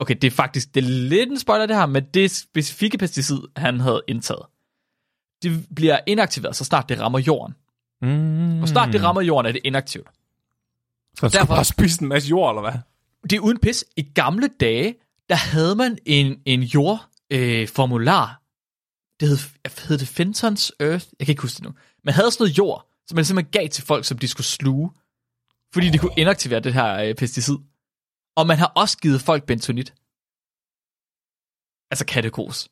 okay, det er faktisk, det er lidt en spoiler det her, men det specifikke pesticid, han havde indtaget, det bliver inaktiveret, så snart det rammer jorden. Mm. Og snart det rammer jorden, er det inaktivt. Så du derfor- bare spise en masse jord, eller hvad? Det er uden pis. I gamle dage, der havde man en, en jordformular. Øh, formular. det hed, hed det Fenton's Earth? Jeg kan ikke huske det nu. Man havde sådan noget jord, som man simpelthen gav til folk, som de skulle sluge. Fordi de kunne inaktivere det her øh, pesticid. Og man har også givet folk bentonit. Altså kattekos.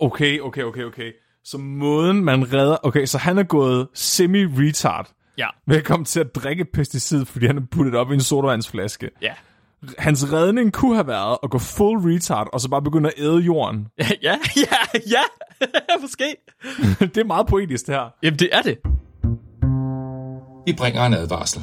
Okay, okay, okay, okay. Så måden, man redder... Okay, så han er gået semi-retard. Ja. Velkommen til at drikke pesticid, fordi han har puttet op i en sodavandsflaske. Ja. Hans redning kunne have været at gå full retard, og så bare begynde at æde jorden. Ja, ja, ja, ja. Måske. det er meget poetisk, det her. Jamen, det er det. Vi bringer en advarsel.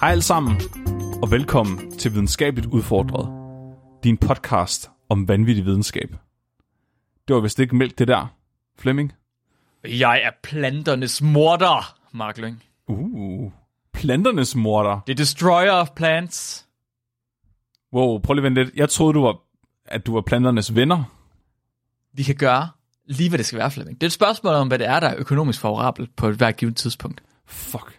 Hej alle sammen, og velkommen til Videnskabeligt Udfordret. Din podcast om vanvittig videnskab. Det var vist ikke mælk det der, Flemming. Jeg er planternes morder, Mark Lyng. Uh, planternes morter. The destroyer of plants. Wow, prøv lige at vente lidt. Jeg troede, du var, at du var planternes venner. Vi kan gøre lige, hvad det skal være, Flemming. Det er et spørgsmål om, hvad det er, der er økonomisk favorabelt på et hvert givet tidspunkt. Fuck.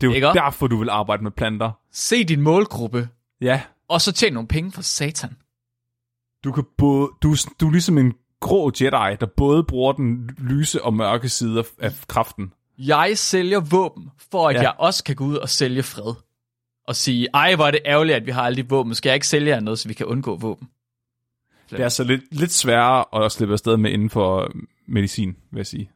Det, er jo Ikke derfor, du vil arbejde med planter. Se din målgruppe, Ja, og så tjene nogle penge for satan. du kan både, du, du er ligesom en grå Jedi, der både bruger den lyse og mørke side af, af kraften. Jeg sælger våben, for at Ja. ja. jeg også kan gå ud og sælge fred. Og sige, ej, hvor er det ærgerligt, at vi har alle de våben. Skal jeg ikke sælge jer noget, så vi kan undgå våben? Det er så lidt, lidt sværere at slippe afsted med inden for medicin, vil jeg sige.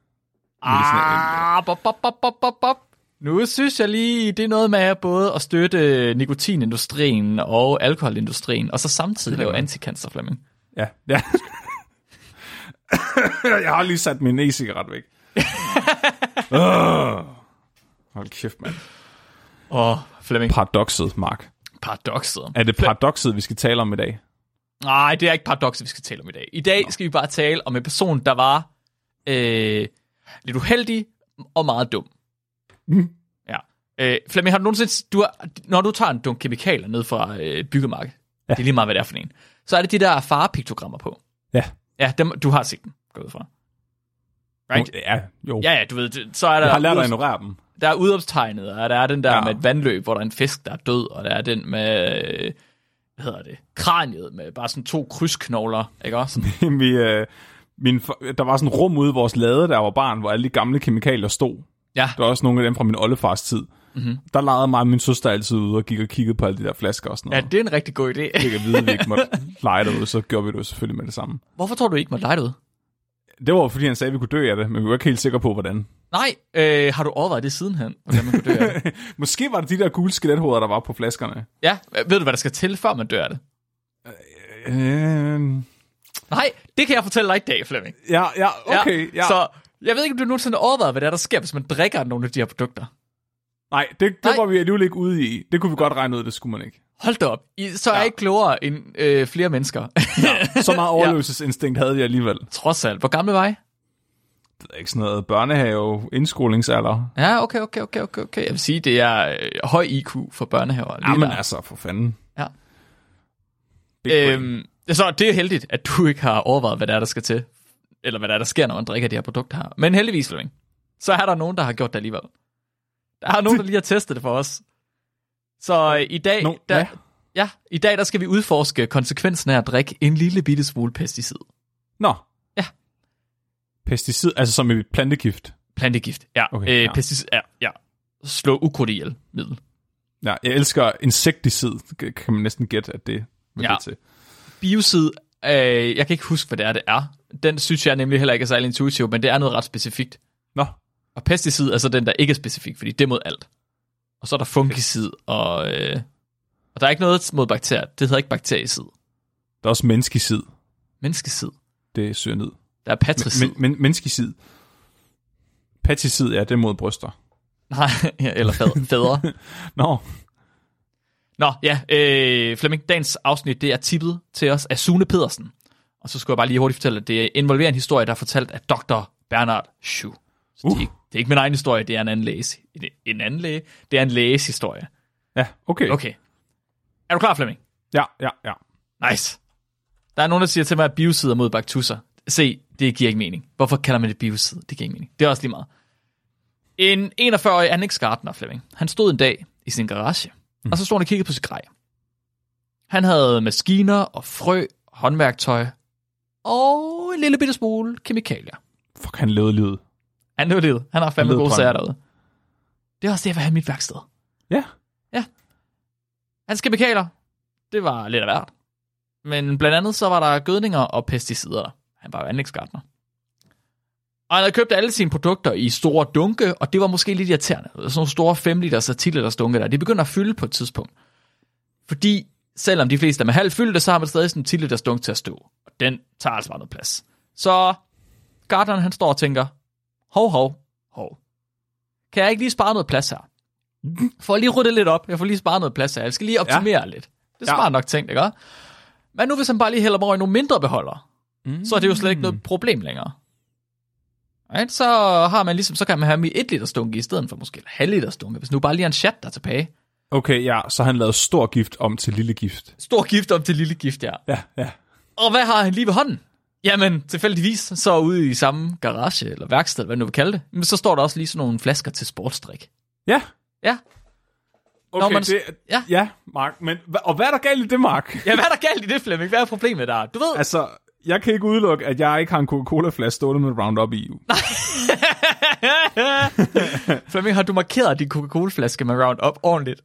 Ah, bop, bop, bop, bop, bop, bop. Nu synes jeg lige, det er noget med både at støtte nikotinindustrien og alkoholindustrien, og så samtidig lave anticancer, Flemming. Ja, ja. jeg har lige sat min e-cigaret væk. uh. Hold kæft, mand. Åh, Flemming, Paradoxet, Mark. paradokset. Er det paradoxet, vi skal tale om i dag? Nej, det er ikke paradokset, vi skal tale om i dag. I dag skal vi bare tale om en person, der var øh, lidt uheldig og meget dum. Mm. Ja. Øh, Flemming, har du nogensinde... Du har, når du tager en dunk kemikalier ned fra øh, byggemarkedet, ja. det er lige meget, hvad det er for en, så er det de der farepiktogrammer på. Ja. Ja, dem, du har set dem, gå ud fra. Right? Ja, jo. Ja, ja, du ved, så er der... Jeg har lært at ignorere dem. der er udopstegnet, og der er den der Ja. med et vandløb, hvor der er en fisk, der er død, og der er den med, øh, hvad hedder det, kraniet med bare sådan to krydsknogler, ikke også? vi, øh, min, der var sådan et rum ude i vores lade, der var barn, hvor alle de gamle kemikalier stod. Ja, Der var også nogle af dem fra min oldefars tid. Mhm. Mm-hmm. Der legede mig og min søster altid ude og gik og kiggede på alle de der flasker og sådan ja noget. det er en rigtig god idé. Fik at vide, at vi ikke måtte lege derude, så gjorde vi det jo selvfølgelig med det samme. Hvorfor tror du ikke må lege det ud? Det var fordi, han sagde, at vi kunne dø af det, men vi var ikke helt sikre på, hvordan. Nej, øh, har du overvejet det sidenhen, hvordan man kunne dø af det? Måske var det de der gule skelethoveder, der var på flaskerne. Ja, ved du, hvad der skal til, før man dør af det? Øh, Nej, det kan jeg fortælle dig i dag, Flemming. ja, ja, okay. Ja. Så jeg ved ikke, om du nogensinde har overvejet, hvad der, er, der sker, hvis man drikker nogle af de her produkter. Nej, det, det Nej. var vi alligevel ikke ude i. Det kunne vi godt regne ud, det skulle man ikke. Hold da op. I, så er Ja. jeg ikke klogere end øh, flere mennesker. Så meget overlevelsesinstinkt havde vi alligevel. Trods alt. Hvor gammel var I? Det er ikke sådan noget børnehave, indskolingsalder. Ja, okay, okay, okay, okay, okay. Jeg vil sige, det er øh, høj IQ for børnehaver. lige Jamen der. altså, for fanden. Ja. Big. Øhm, så det er heldigt, at du ikke har overvejet, hvad der er, der skal til. Eller hvad der er, der sker, når man drikker de her produkter her. Men heldigvis, Flemming, så er der nogen, der har gjort det alligevel. Der er nogen, der lige har testet det for os. Så øh, i dag, Nå, der, hvad? ja, i dag der skal vi udforske konsekvensen af at drikke en lille bitte smule pesticid. Nå. Ja. Pesticid, altså som et plantegift. Plantegift, ja. Okay, øh, ja. Pesticid, ja, ja. Slå ukrudt ihjel, middel. Ja, jeg elsker insekticid. Kan man næsten gætte, at det er Ja. det til. Biocid, øh, jeg kan ikke huske, hvad det er, det er. Den synes jeg nemlig heller ikke er særlig intuitiv, men det er noget ret specifikt. Nå, Og pesticid er så den, der ikke er specifik, fordi det er mod alt. Og så er der fungicid og... Øh, Og der er ikke noget mod bakterier. Det hedder ikke bakteriesid. Der er også menneskesid. Menneskesid. Det søger ned. Der er patricid. Men, men, menneskesid. Paticid, ja, det er mod bryster. Nej, eller fædre. fædre. Nå, Nå, ja, øh, Flemming, dagens afsnit, det er tippet til os af Sune Pedersen. Og så skulle jeg bare lige hurtigt fortælle, at det involverer en historie, der er fortalt af Dr. Bernard Schuh. Så uh. det, er ikke, det er ikke min egen historie, det er en anden læges. En anden læge? Det er en læges historie. ja, okay. Okay. Er du klar, Flemming? Ja, ja, ja. Nice. Der er nogen, der siger til mig, at biocider mod baktusser. Se, det giver ikke mening. Hvorfor kalder man det biocid? Det giver ikke mening. Det er også lige meget. En 41-årig anlægsgartner, Flemming, han stod en dag i sin garage, mm. og så stod han og kiggede på sit grej. Han havde maskiner og frø, håndværktøj og en lille bitte smule kemikalier. Fuck, han levede livet. Han levede livet. Han har fandme levede gode sager derude. Det er også vil have i mit værksted. Ja. Hans kemikalier, det var lidt af hvert. Men blandt andet så var der gødninger og pesticider. Han var jo anlægsgartner. Og han havde købt alle sine produkter i store dunke, og det var måske lidt irriterende. Sådan nogle store 5 liters og 10 liters dunke der. De begyndte at fylde på et tidspunkt. Fordi selvom de fleste er med halv fyldte, så har man stadig sådan en 10 liters dunk til at stå. Og den tager altså bare noget plads. Så gartneren han står og tænker, hov, hov, hov. Kan jeg ikke lige spare noget plads her? For lige rydde lidt op. Jeg får lige sparet noget plads her. Jeg skal lige optimere ja. lidt. Det er Ja. smart nok tænkt, ikke? Men nu hvis han bare lige hælder dem over i nogle mindre beholder, Mm. så er det jo slet ikke noget problem længere. Right? Så har man ligesom, så kan man have i 1 liter dunke i stedet for måske en halv liter dunke, hvis nu bare lige er en chat der er tilbage. Okay, ja, så han lavede stor gift om til lille gift. Stor gift om til lille gift, ja. Ja, ja. Og hvad har han lige ved hånden? Jamen, tilfældigvis, så ude i samme garage, eller værksted, hvad du vil kalde det, men så står der også lige sådan nogle flasker til sportsdrik. Ja. Ja. Okay, man- det, ja. ja, Mark. Men, og hvad er der galt i det, Mark? Ja, hvad er der galt i det, Flemming? Hvad er problemet der? Du ved, Altså, jeg kan ikke udelukke, at jeg ikke har en Coca-Cola-flaske stående med Roundup i. Flemming, har du markeret din Coca-Cola-flaske med Roundup ordentligt?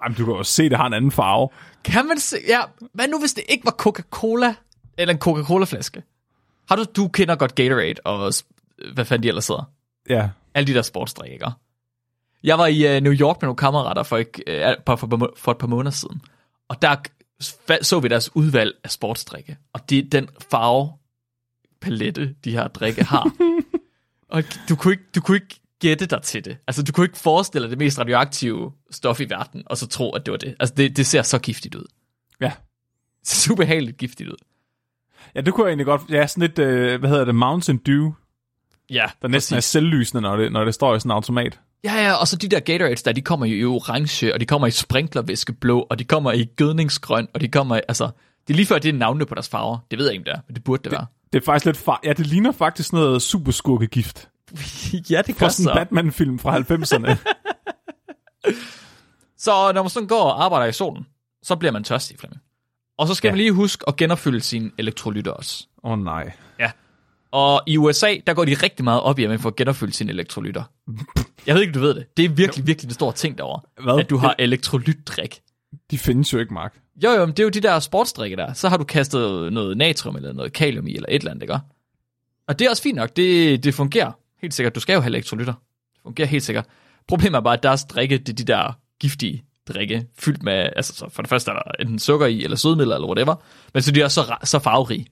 Nej, men du kan jo se, det har en anden farve. Kan man se, ja, hvad nu hvis det ikke var Coca-Cola, eller en Coca-Cola-flaske? Har du, du kender godt Gatorade, og hvad fanden de ellers hedder? Ja. Alle de der sportsdrik, ikke? Jeg var i uh, New York med nogle kammerater for, ikke, uh, for, for, for et par måneder siden, og der så vi deres udvalg af sportsdrikke, og det den farve palette, de her drikke har. og du kunne, ikke, du kunne ikke gætte dig til det. Altså, du kunne ikke forestille dig det mest radioaktive stof i verden, og så tro, at det var det. Altså, det, det ser så giftigt ud. Ja. Super behageligt giftigt ud. Ja, det kunne jeg egentlig godt... Ja, sådan lidt, øh, hvad hedder det, Mountain Dew, Ja, der næsten er selvlysende, når det, når det står i sådan en automat. Ja, ja, og så de der Gatorades der, de kommer jo i orange, og de kommer i sprinklervæske blå, og de kommer i gødningsgrøn, og de kommer i, altså, det er lige før, det er navnene på deres farver. Det ved jeg ikke, om det er, men det burde det, være. Det er faktisk lidt far... Ja, det ligner faktisk noget superskurkegift. ja, det Fra sådan en Batman-film fra 90'erne. Så når man sådan går og arbejder i solen, så bliver man tørstig, Flemming. Og så skal Ja. man lige huske at genopfylde sine elektrolytter også. Åh oh, nej. Ja. Og i USA, der går de rigtig meget op i, at man får genopfyldt sine elektrolytter. Jeg ved ikke, du ved det. Det er virkelig, virkelig en stor ting derovre. Hvad? At du har elektrolytdrik. De findes jo ikke, Mark. Jo, jo, men det er jo de der sportsdrikke der. Så har du kastet noget natrium eller noget kalium i, eller et eller andet, ikke? Og det er også fint nok. Det, det fungerer helt sikkert. Du skal jo have elektrolytter. Det fungerer helt sikkert. Problemet er bare, at deres drikke, det er de der giftige drikke, fyldt med, altså så for det første er der enten sukker i, eller sødmidler, eller whatever. Men så de er så, så farverige,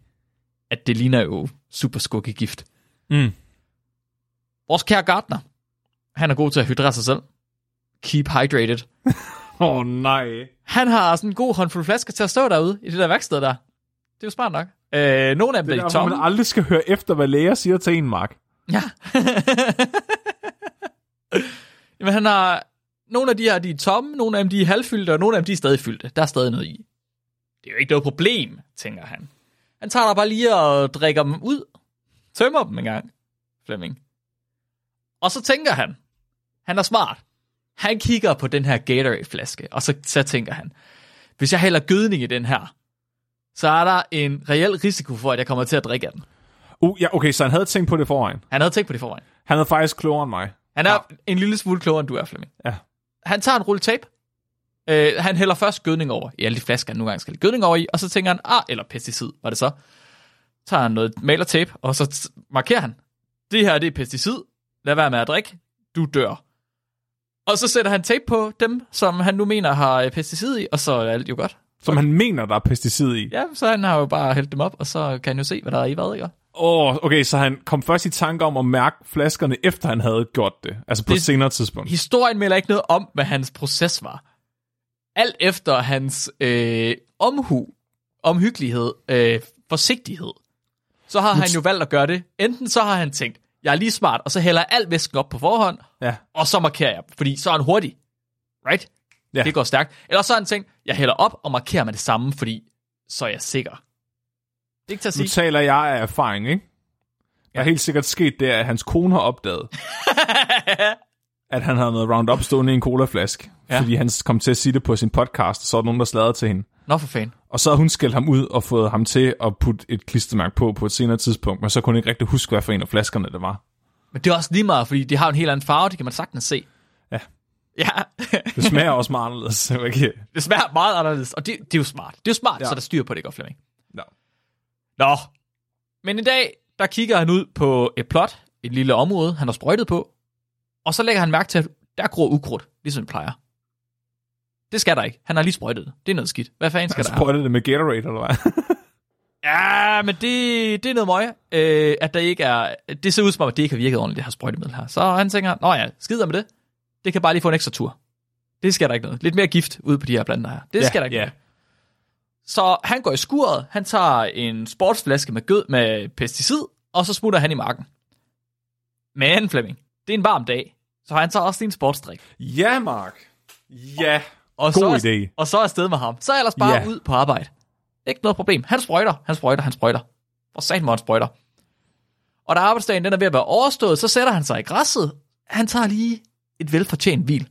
at det ligner jo super skuggegift. Mm. Vores kære Gardner, han er god til at hydrere sig selv. Keep hydrated. Åh oh, nej. Han har sådan en god håndfuld flasker til at stå derude i det der værksted der. Det er jo smart nok. Øh, nogle af dem Det er er de derfor, tomme. man aldrig skal høre efter, hvad læger siger til en, Mark. Ja. Jamen han har... Nogle af de her, de er tomme, nogle af dem, de er halvfyldte, og nogle af dem, de er stadig fyldte. Der er stadig noget i. Det er jo ikke noget problem, tænker han. Han tager der bare lige og drikker dem ud. Tømmer dem en gang, Flemming. Og så tænker han, han er smart. Han kigger på den her Gatorade-flaske, og så, så tænker han, hvis jeg hælder gødning i den her, så er der en reel risiko for, at jeg kommer til at drikke af den. Uh, ja, okay, så han havde tænkt på det forvejen. Han havde tænkt på det forvejen. Han havde faktisk klogere end mig. Han er ja. en lille smule klogere, end du er, Flemming. Ja. Han tager en rulle tape. Øh, han hælder først gødning over i alle de flasker, han nogle gange skal gødning over i, og så tænker han, ah, eller pesticid, var det så. Tager han noget malertape, og så markerer han, det her det er pesticid, lad være med at drikke, du dør. Og så sætter han tape på dem, som han nu mener har øh, pesticid i, og så er alt jo godt. Som han mener, der er pesticid i. Ja, så han har jo bare hældt dem op, og så kan han jo se, hvad der er i hvad, ikke? Åh, oh, okay, så han kom først i tanke om at mærke flaskerne, efter han havde gjort det. Altså på Det- et senere tidspunkt. Historien melder ikke noget om, hvad hans proces var. Alt efter hans øh, omhu, omhyggelighed, øh, forsigtighed, så har han jo valgt at gøre det. Enten så har han tænkt, jeg er lige smart, og så hælder jeg al væsken op på forhånd, Ja. og så markerer jeg, fordi så er han hurtig. Right? Ja. Det går stærkt. Eller så har han tænkt, jeg hælder op og markerer med det samme, fordi så er jeg sikker. Det er ikke til at Nu sige. taler jeg af erfaring, ikke? Der er helt sikkert sket det, at hans kone har opdaget, at han havde noget Roundup stående i en colaflaske. Ja. Fordi han kom til at sige det på sin podcast, og så er der nogen, der sladrede til hende. Nå for fan. Og så har hun skældt ham ud og fået ham til at putte et klistermærke på på et senere tidspunkt, men så kunne hun ikke rigtig huske, hvad for en af flaskerne det var. Men det er også lige meget, fordi det har en helt anden farve, det kan man sagtens se. Ja. Ja, Det smager også meget anderledes. ikke? det smager meget anderledes, og det, det er jo smart. Det er jo smart, ja. Så der er styr på det, godt Flemming. Nå. Nå, men i dag, der kigger han ud på et plot, et lille område, han har sprøjtet på, og så lægger han mærke til, at der gror ukrudt, ligesom det plejer. Det skal der ikke. Han har lige sprøjtet det. Det er noget skidt. Hvad fanden skal Han der her? sprøjtede det med Gatorade, eller hvad? Ja, men det, det er noget møg, øh, at der ikke er... Det ser ud som om, at det ikke har virket ordentligt, det her sprøjtemiddel her. Så han tænker, nå ja, skider med det. Det kan bare lige få en ekstra tur. Det skal der ikke noget. Lidt mere gift ud på de her planter her. Det Ja, skal der ikke ja. noget. Så han går i skuret, han tager en sportsflaske med gød med pesticid, og så smutter han i marken. Men Flemming, det er en varm dag, så han tager også lige en sportsdrik. ja, Mark. Ja. Og God så, idé. Og så er afsted med ham. Så er ellers bare Ja. ud på arbejde. Ikke noget problem. Han sprøjter, han sprøjter, han sprøjter. Og satan, hvor han sprøjter. Og da arbejdsdagen den er ved at være overstået, så sætter han sig i græsset. Han tager lige et velfortjent hvil.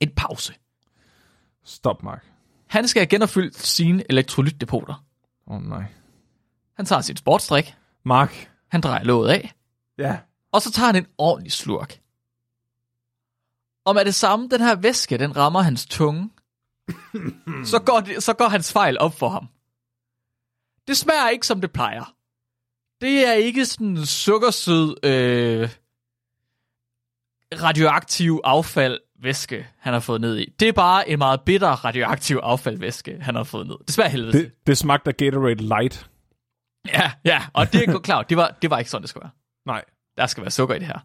En pause. Stop, Mark. Han skal have genopfyldt sine elektrolytdepoter. Åh, oh, nej. Han tager sin sportsdrik. Mark. Han drejer låget af. Ja. Og så tager han en ordentlig slurk. Og med det samme, den her væske, den rammer hans tunge, så går, det, så går hans fejl op for ham. Det smager ikke, som det plejer. Det er ikke sådan sukkersød, øh, radioaktiv affaldvæske, han har fået ned i. Det er bare en meget bitter radioaktiv affaldvæske, han har fået ned. Det smager helvede. Det, det smagte af Gatorade Light. Ja, ja, og det er klart, det var, det var ikke sådan, det skulle være. Nej. Der skal være sukker i det her.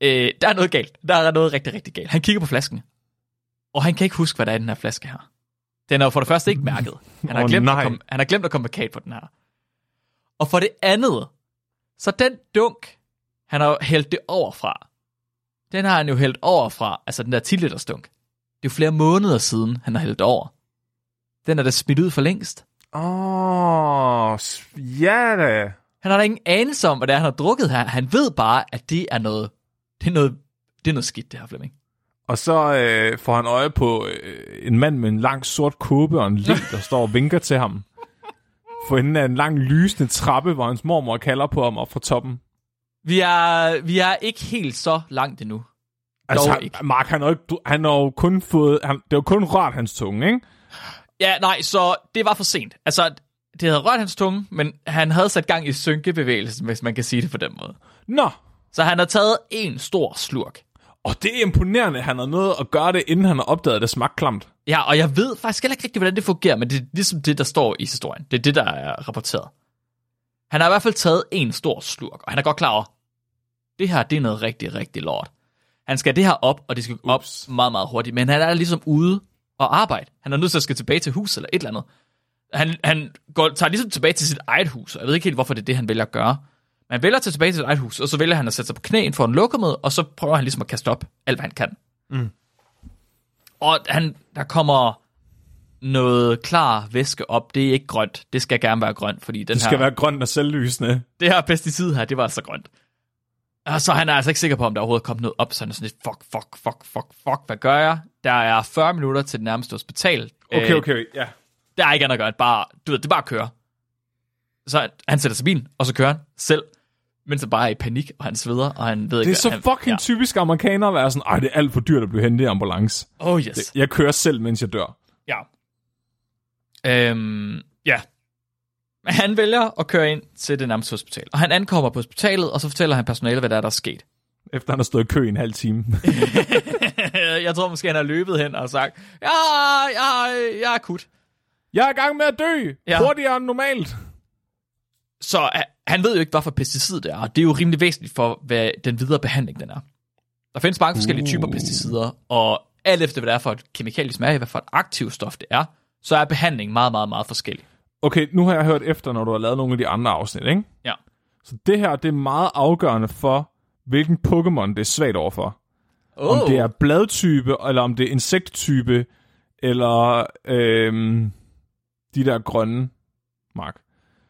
Øh, der er noget galt. Der er noget rigtig, rigtig galt. Han kigger på flasken, og han kan ikke huske, hvad der er i den her flaske her. Den er jo for det første ikke mærket. Han har, Åh, glemt, at komme, han har glemt at komme på den her. Og for det andet, så den dunk, han har hældt det over fra, den har han jo hældt over fra, altså den der 10 liters dunk. Det er jo flere måneder siden, han har hældt over. Den er da smidt ud for længst. Åh, oh, ja da. Han har da ingen anelse om, hvad det er, han har drukket her. Han ved bare, at det er noget, det er noget, det er noget skidt, det her, Flemming. Og så øh, får han øje på øh, en mand med en lang sort kåbe og en le, der står og vinker til ham. For enden af en lang lysende trappe, hvor hans mormor kalder på ham op fra toppen. Vi er, vi er ikke helt så langt endnu. Altså, Dog han, ikke. Mark, han har, ikke, han har jo kun fået... Han, det var kun rørt hans tunge, ikke? Ja, nej, så det var for sent. Altså, det havde rørt hans tunge, men han havde sat gang i synkebevægelsen, hvis man kan sige det på den måde. Nå, Så han har taget en stor slurk. og det er imponerende, at han har noget at gøre det, inden han har opdaget, at det smagte klamt. Ja, og jeg ved faktisk heller ikke rigtigt, hvordan det fungerer, men det er ligesom det, der står i historien. Det er det, der er rapporteret. Han har i hvert fald taget en stor slurk, og han er godt klar over, det her, det er noget rigtig, rigtig lort. Han skal det her op, og det skal op Ups. meget, meget hurtigt. Men han er ligesom ude og arbejde. Han er nødt til at skal tilbage til hus eller et eller andet. Han, han går, tager ligesom tilbage til sit eget hus, og jeg ved ikke helt, hvorfor det er det, han vælger at gøre. Men han vælger at tage tilbage til sit eget hus, og så vælger han at sætte sig på knæ for en lokummet, og så prøver han ligesom at kaste op alt, hvad han kan. Mm. Og han, der kommer noget klar væske op. Det er ikke grønt. Det skal gerne være grønt, fordi den Det skal her, være grønt og selvlysende. det her pesticid her, det var altså grønt. Og så han er altså ikke sikker på, om der overhovedet er kommet noget op, så han er sådan lidt, fuck, fuck, fuck, fuck, fuck, hvad gør jeg? Der er 40 minutter til det nærmeste hospital. Okay, Øh, okay, ja. Der er ikke andet at gøre, bare, du ved, det er bare at køre. Så han sætter sig bilen, og så kører han selv, mens han bare er i panik, og han sveder, og han ved ikke, Det er så han, fucking ja. typisk amerikaner at være sådan, ej, det er alt for dyrt at blive hentet i ambulance. Oh yes. Jeg kører selv, mens jeg dør. Ja. Øhm, ja. Men han vælger at køre ind til det nærmeste hospital. Og han ankommer på hospitalet, og så fortæller han personalet, hvad der er, der er sket. efter han har stået i kø i en halv time. jeg tror måske, han har løbet hen og sagt, ja, jeg, jeg er akut. Jeg er i gang med at dø! Ja. Hurtigere end normalt! Så uh, han ved jo ikke, hvad for pesticid det er, og det er jo rimelig væsentligt for, hvad den videre behandling den er. Der findes mange forskellige Uh. typer pesticider, og alt efter, hvad det er for et kemikalie i, hvad for et aktivt stof det er, så er behandlingen meget, meget, meget forskellig. Okay, nu har jeg hørt efter, når du har lavet nogle af de andre afsnit, ikke? Ja. Så det her, det er meget afgørende for, hvilken Pokémon det er svagt overfor. Oh. Om det er bladtype, eller om det er insekttype, eller øhm, de der grønne, Mark.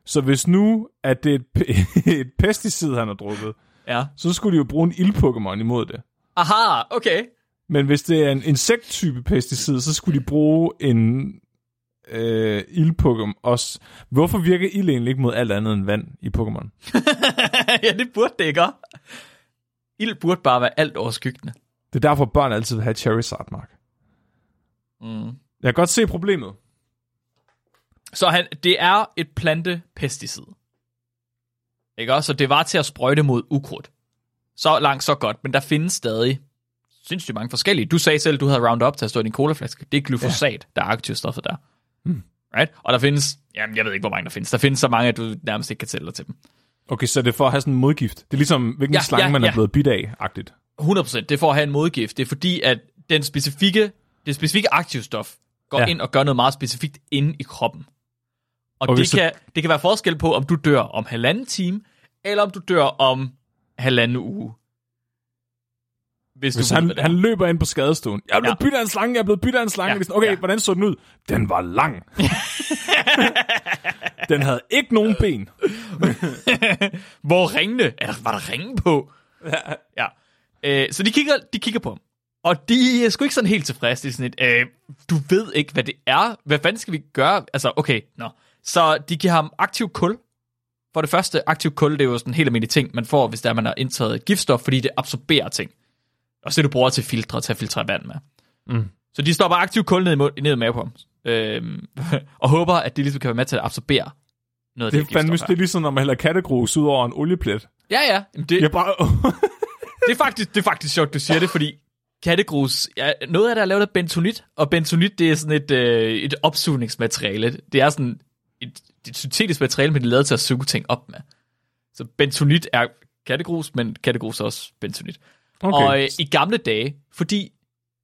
Så hvis nu, at det er et, et pesticid, han har drukket, Ja. så skulle de jo bruge en ild-Pokémon imod det. Aha, okay. Men hvis det er en insekttype pesticid, så skulle de bruge en øh, ild-Pokémon også. Hvorfor virker ild egentlig ikke mod alt andet end vand i Pokémon? ja, det burde det ikke? Ild burde bare være alt overskyggende. Det er derfor, børn altid vil have Charizard, Mark. Mm. Jeg kan godt se problemet. Så han, det er et plantepesticid. Ikke også? Så det var til at sprøjte mod ukrudt. Så langt, så godt. Men der findes stadig sindssygt mange forskellige. Du sagde selv, du havde Roundup til at stå i din colaflaske. Det er glyfosat, ja. der er aktivstoffet der. Hmm. Right? Og der findes, jamen jeg ved ikke, hvor mange der findes. Der findes så mange, at du nærmest ikke kan tælle dig til dem. Okay, så det er for at have sådan en modgift. Det er ligesom, hvilken Ja, slange ja, man ja. er blevet bidt af-agtigt. 100%. Det er for at have en modgift. Det er fordi, at den specifikke, det specifikke aktivstof går ja. Ind og gør noget meget specifikt inde i kroppen. Og, Og det, du- kan, det kan være forskel på, om du dør om halvanden time, eller om du dør om halvanden uge. Hvis, Hvis han, han er. løber ind på skadestuen. Jeg er blevet Ja. bidt af en slange, jeg er blevet bidt af en slange. Ja. Sådan, okay, ja. ja. hvordan så den ud? Den var lang. den havde ikke nogen ben. Hvor ringene? Eller var der ringe på? Ja. Ja. Øh, så de kigger, de kigger på ham. Og de er sgu ikke sådan helt tilfredse. Det er sådan et, øh, du ved ikke, hvad det er. Hvad fanden skal vi gøre? Altså, okay, nå. Så de giver ham aktiv kul. For det første, aktiv kul, det er jo sådan en helt almindelig ting, man får, hvis der man har indtaget et giftstof, fordi det absorberer ting. Og så det, du bruger til filtre, til at filtrere vand med. Mm. Så de stopper aktiv kul ned i, ned i maven på ham. Øhm, og håber, at det ligesom kan være med til at absorbere noget Det af det fandme, det er ligesom, når man hælder kattegrus ud over en olieplet. Ja, ja. Jamen, det, Jeg bare... det, er faktisk, det er faktisk sjovt, du siger det, fordi kattegrus, ja, noget af det er lavet af bentonit, og bentonit, det er sådan et, øh, et opsugningsmateriale. Det er sådan et, et syntetisk materiale, men det er lavet til at suge ting op med. Så bentonit er kattegrus, men kattegrus er også bentonit. Okay. Og øh, i gamle dage, fordi,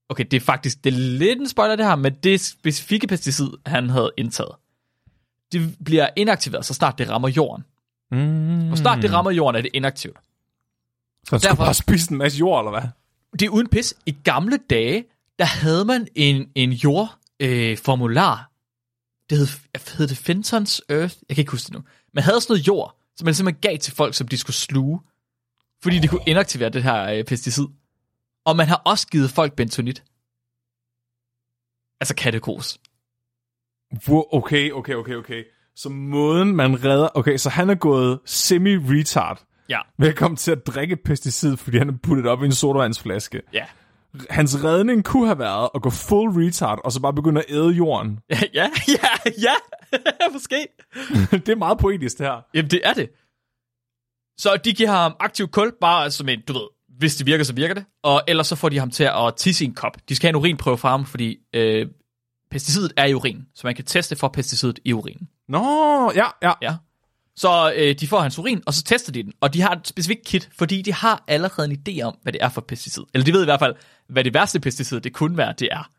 okay, det er faktisk, det er lidt en spoiler det her, men det specifikke pesticid, han havde indtaget, det bliver inaktiveret, så snart det rammer jorden. mm. Og snart det rammer jorden, er det inaktivt. Så han derfor- bare spise en masse jord, eller hvad? Det er uden pis. I gamle dage, der havde man en, en jordformular. Øh, formular. det hed, hed det Fentons Earth? Jeg kan ikke huske det nu. Man havde sådan noget jord, som man simpelthen gav til folk, som de skulle sluge. Fordi de kunne inaktivere det her øh, pesticid. Og man har også givet folk bentonit. Altså kattegrus. Hvor, okay, okay, okay, okay. Så måden, man redder... Okay, så han er gået semi-retard. Ja. Velkommen til at drikke pesticid, fordi han har puttet op i en sodavandsflaske. Ja. Hans redning kunne have været at gå full retard, og så bare begynde at æde jorden. Ja, ja, ja, ja. Måske. det er meget poetisk, det her. Jamen, det er det. Så de giver ham aktiv kul, bare som en, du ved, hvis det virker, så virker det. Og ellers så får de ham til at tisse i en kop. De skal have en urinprøve fra ham, fordi øh, pesticidet er i urin. Så man kan teste for pesticidet i urinen. Nå, ja, ja. Ja. Så øh, de får hans urin, og så tester de den. Og de har et specifikt kit, fordi de har allerede en idé om, hvad det er for pesticid. Eller de ved i hvert fald, hvad det værste pesticid, det kunne være, det er.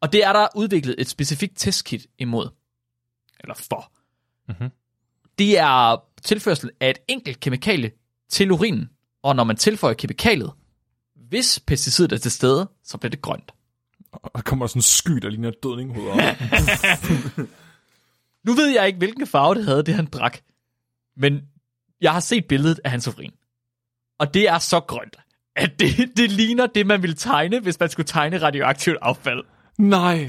Og det er der udviklet et specifikt testkit imod. Eller for. Mhm. Det er tilførsel af et enkelt kemikalie til urinen. Og når man tilføjer kemikaliet, hvis pesticidet er til stede, så bliver det grønt. Og der kommer sådan en sky, der ligner et dødninghoved. Nu ved jeg ikke, hvilken farve det havde, det han drak. Men jeg har set billedet af hans urin. Og det er så grønt, at det, det ligner det, man ville tegne, hvis man skulle tegne radioaktivt affald. Nej.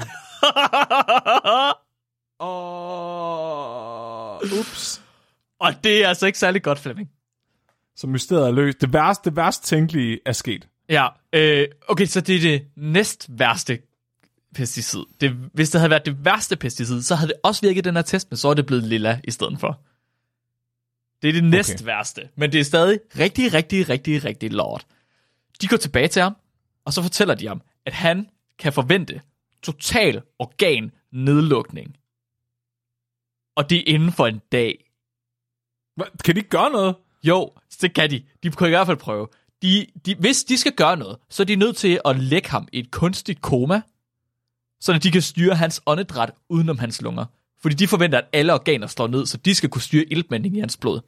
Åh, ups. Og det er altså ikke særlig godt, Flemming. Så mysteriet er løst. Det værste, det værste tænkelige er sket. Ja, øh, okay, så det er det næst værste pesticid. Det, hvis det havde været det værste pesticid, så havde det også virket den her test, men så er det blevet lilla i stedet for. Det er det næst værste, men det er stadig rigtig, rigtig, rigtig, rigtig lort. De går tilbage til ham, og så fortæller de ham, at han kan forvente total organnedlukning. Og det er inden for en dag. Hva? Kan de ikke gøre noget? Jo, det kan de. De kan i hvert fald prøve. De, de, hvis de skal gøre noget, så er de nødt til at lægge ham i et kunstigt koma, så de kan styre hans åndedræt udenom hans lunger. Fordi de forventer, at alle organer slår ned, så de skal kunne styre iltmænding i hans blod.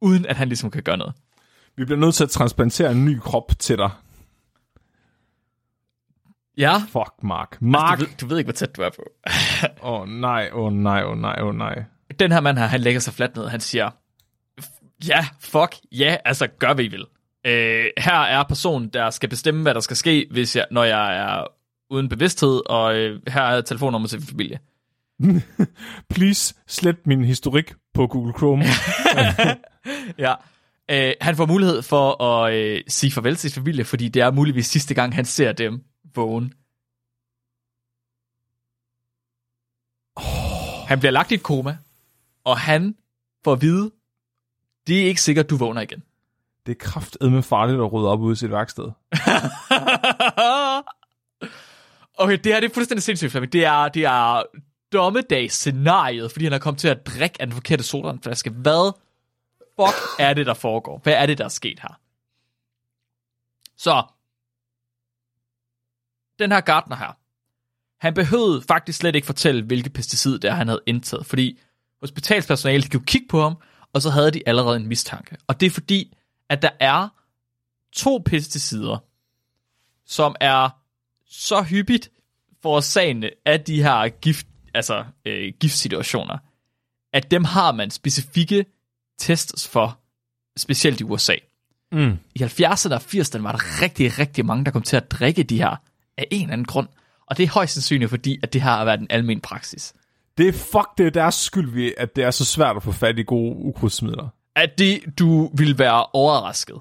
Uden at han ligesom kan gøre noget. Vi bliver nødt til at transplantere en ny krop til dig. Ja, Fuck, Mark. Mark! du, ved, du ved ikke, hvor tæt du er på. Åh oh, nej, åh oh, nej, åh oh, nej, åh oh, nej. Den her mand her, han lægger sig fladt ned, han siger, ja, fuck, ja, altså gør hvad I vil. Øh, her er personen, der skal bestemme, hvad der skal ske, hvis jeg, når jeg er uden bevidsthed, og øh, her er telefonnummer til familie. Please slet min historik på Google Chrome. Ja. Øh, han får mulighed for at øh, sige farvel til sin familie, fordi det er muligvis sidste gang, han ser dem vågen. Han bliver lagt i et koma, og han får at vide, det er ikke sikkert, du vågner igen. det er kraftedme farligt at rydde op ude i sit værksted. okay, det her det er fuldstændig sindssygt, Flemming. Det er, det er dommedagsscenariet, fordi han er kommet til at drikke af den forkerte sodavandflaske. Hvad fuck er det, der foregår? Hvad er det, der er sket her? Så, den her gartner her, han behøvede faktisk slet ikke fortælle, hvilke pesticid det er, han havde indtaget, fordi hospitalspersonalet kunne kigge på ham, og så havde de allerede en mistanke. Og det er fordi, at der er to pesticider, som er så hyppigt forårsagende af de her gift, altså, øh, giftsituationer, at dem har man specifikke tests for, specielt i USA. Mm. I 70'erne og 80'erne var der rigtig, rigtig mange, der kom til at drikke de her af en eller anden grund. Og det er højst sandsynligt, fordi at det har været en almen praksis. Det er fuck, det er deres skyld, vi- at det er så svært at få fat i gode ukrudtsmidler. At det, du vil være overrasket.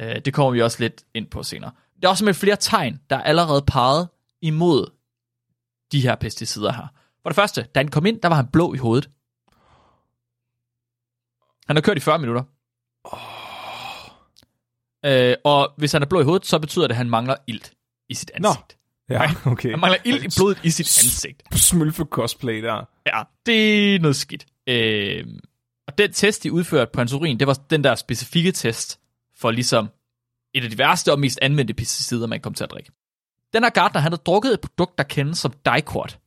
Øh, det kommer vi også lidt ind på senere. Der er også med flere tegn, der er allerede peget imod de her pesticider her. For det første, da han kom ind, der var han blå i hovedet. Han har kørt i 40 minutter. Øh, og hvis han er blå i hovedet, så betyder det, at han mangler ilt i sit ansigt. Ja, okay. Han mangler ild i blodet i sit ansigt. Smølfe cosplay der. Ja, det er noget skidt. Øh, og den test, de udførte på hans urin, det var den der specifikke test for ligesom et af de værste og mest anvendte pesticider, man kom til at drikke. Den her gartner, han havde drukket et produkt, der kendes som Diquat.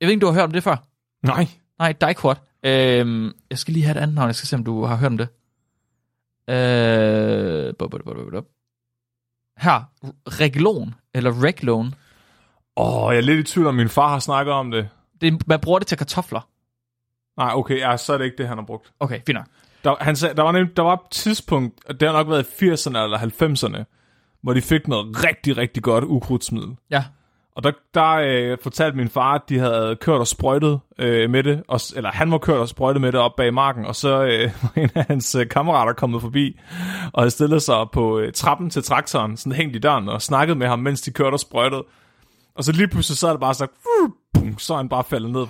Jeg ved ikke, du har hørt om det før? Nej. Nej, Diquat. Øh, jeg skal lige have et andet navn, jeg skal se, om du har hørt om det. Øh, bup, bup, bup, bup. her, Reglon, eller Reglone. Åh, oh, jeg er lidt i tvivl om, min far har snakket om det. Det, man bruger det til kartofler. Nej, okay, ja, så er det ikke det, han har brugt. Okay, fint nok. Der, han sagde, der, var nem, der var et tidspunkt, og det har nok været i 80'erne eller 90'erne, hvor de fik noget rigtig, rigtig godt ukrudtsmiddel. Ja, Og der, der øh, fortalte min far, at de havde kørt og sprøjtet øh, med det, og, eller han var kørt og sprøjtet med det op bag marken, og så øh, var en af hans øh, kammerater kommet forbi, og havde stillet sig på øh, trappen til traktoren, sådan hængt i døren, og snakket med ham, mens de kørte og sprøjtede. Og så lige pludselig, så er det bare sagt, bum, så er han bare faldet ned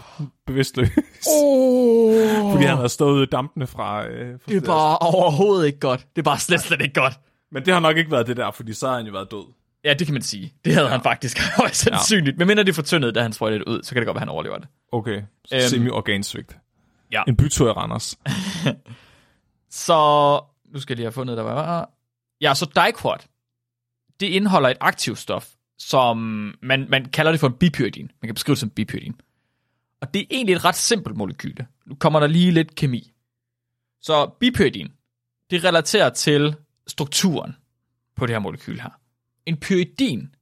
bevidstløs, oh. fordi han havde stået i dampene fra... Øh, fra Det er bare overhovedet ikke godt. Det er bare slet, slet ikke godt. Men det har nok ikke været det der, fordi så har han jo været død. Ja, det kan man sige. Det havde ja. han faktisk højst sandsynligt. Ja. Men mindre det fortyndet, da han sprøjtede det ud, så kan det godt være, at han overlever det. Okay, Øhm. semi-organsvigt. Ja. En bytur i Randers. Så, nu skal jeg lige have fundet, der var... Ja, så Diquat, det indeholder et aktivstof, som man, man kalder det for en bipyridin. Man kan beskrive det som bipyridin. Og det er egentlig et ret simpelt molekyle. Nu kommer der lige lidt kemi. Så bipyridin, det relaterer til strukturen på det her molekyl her. En pyridin,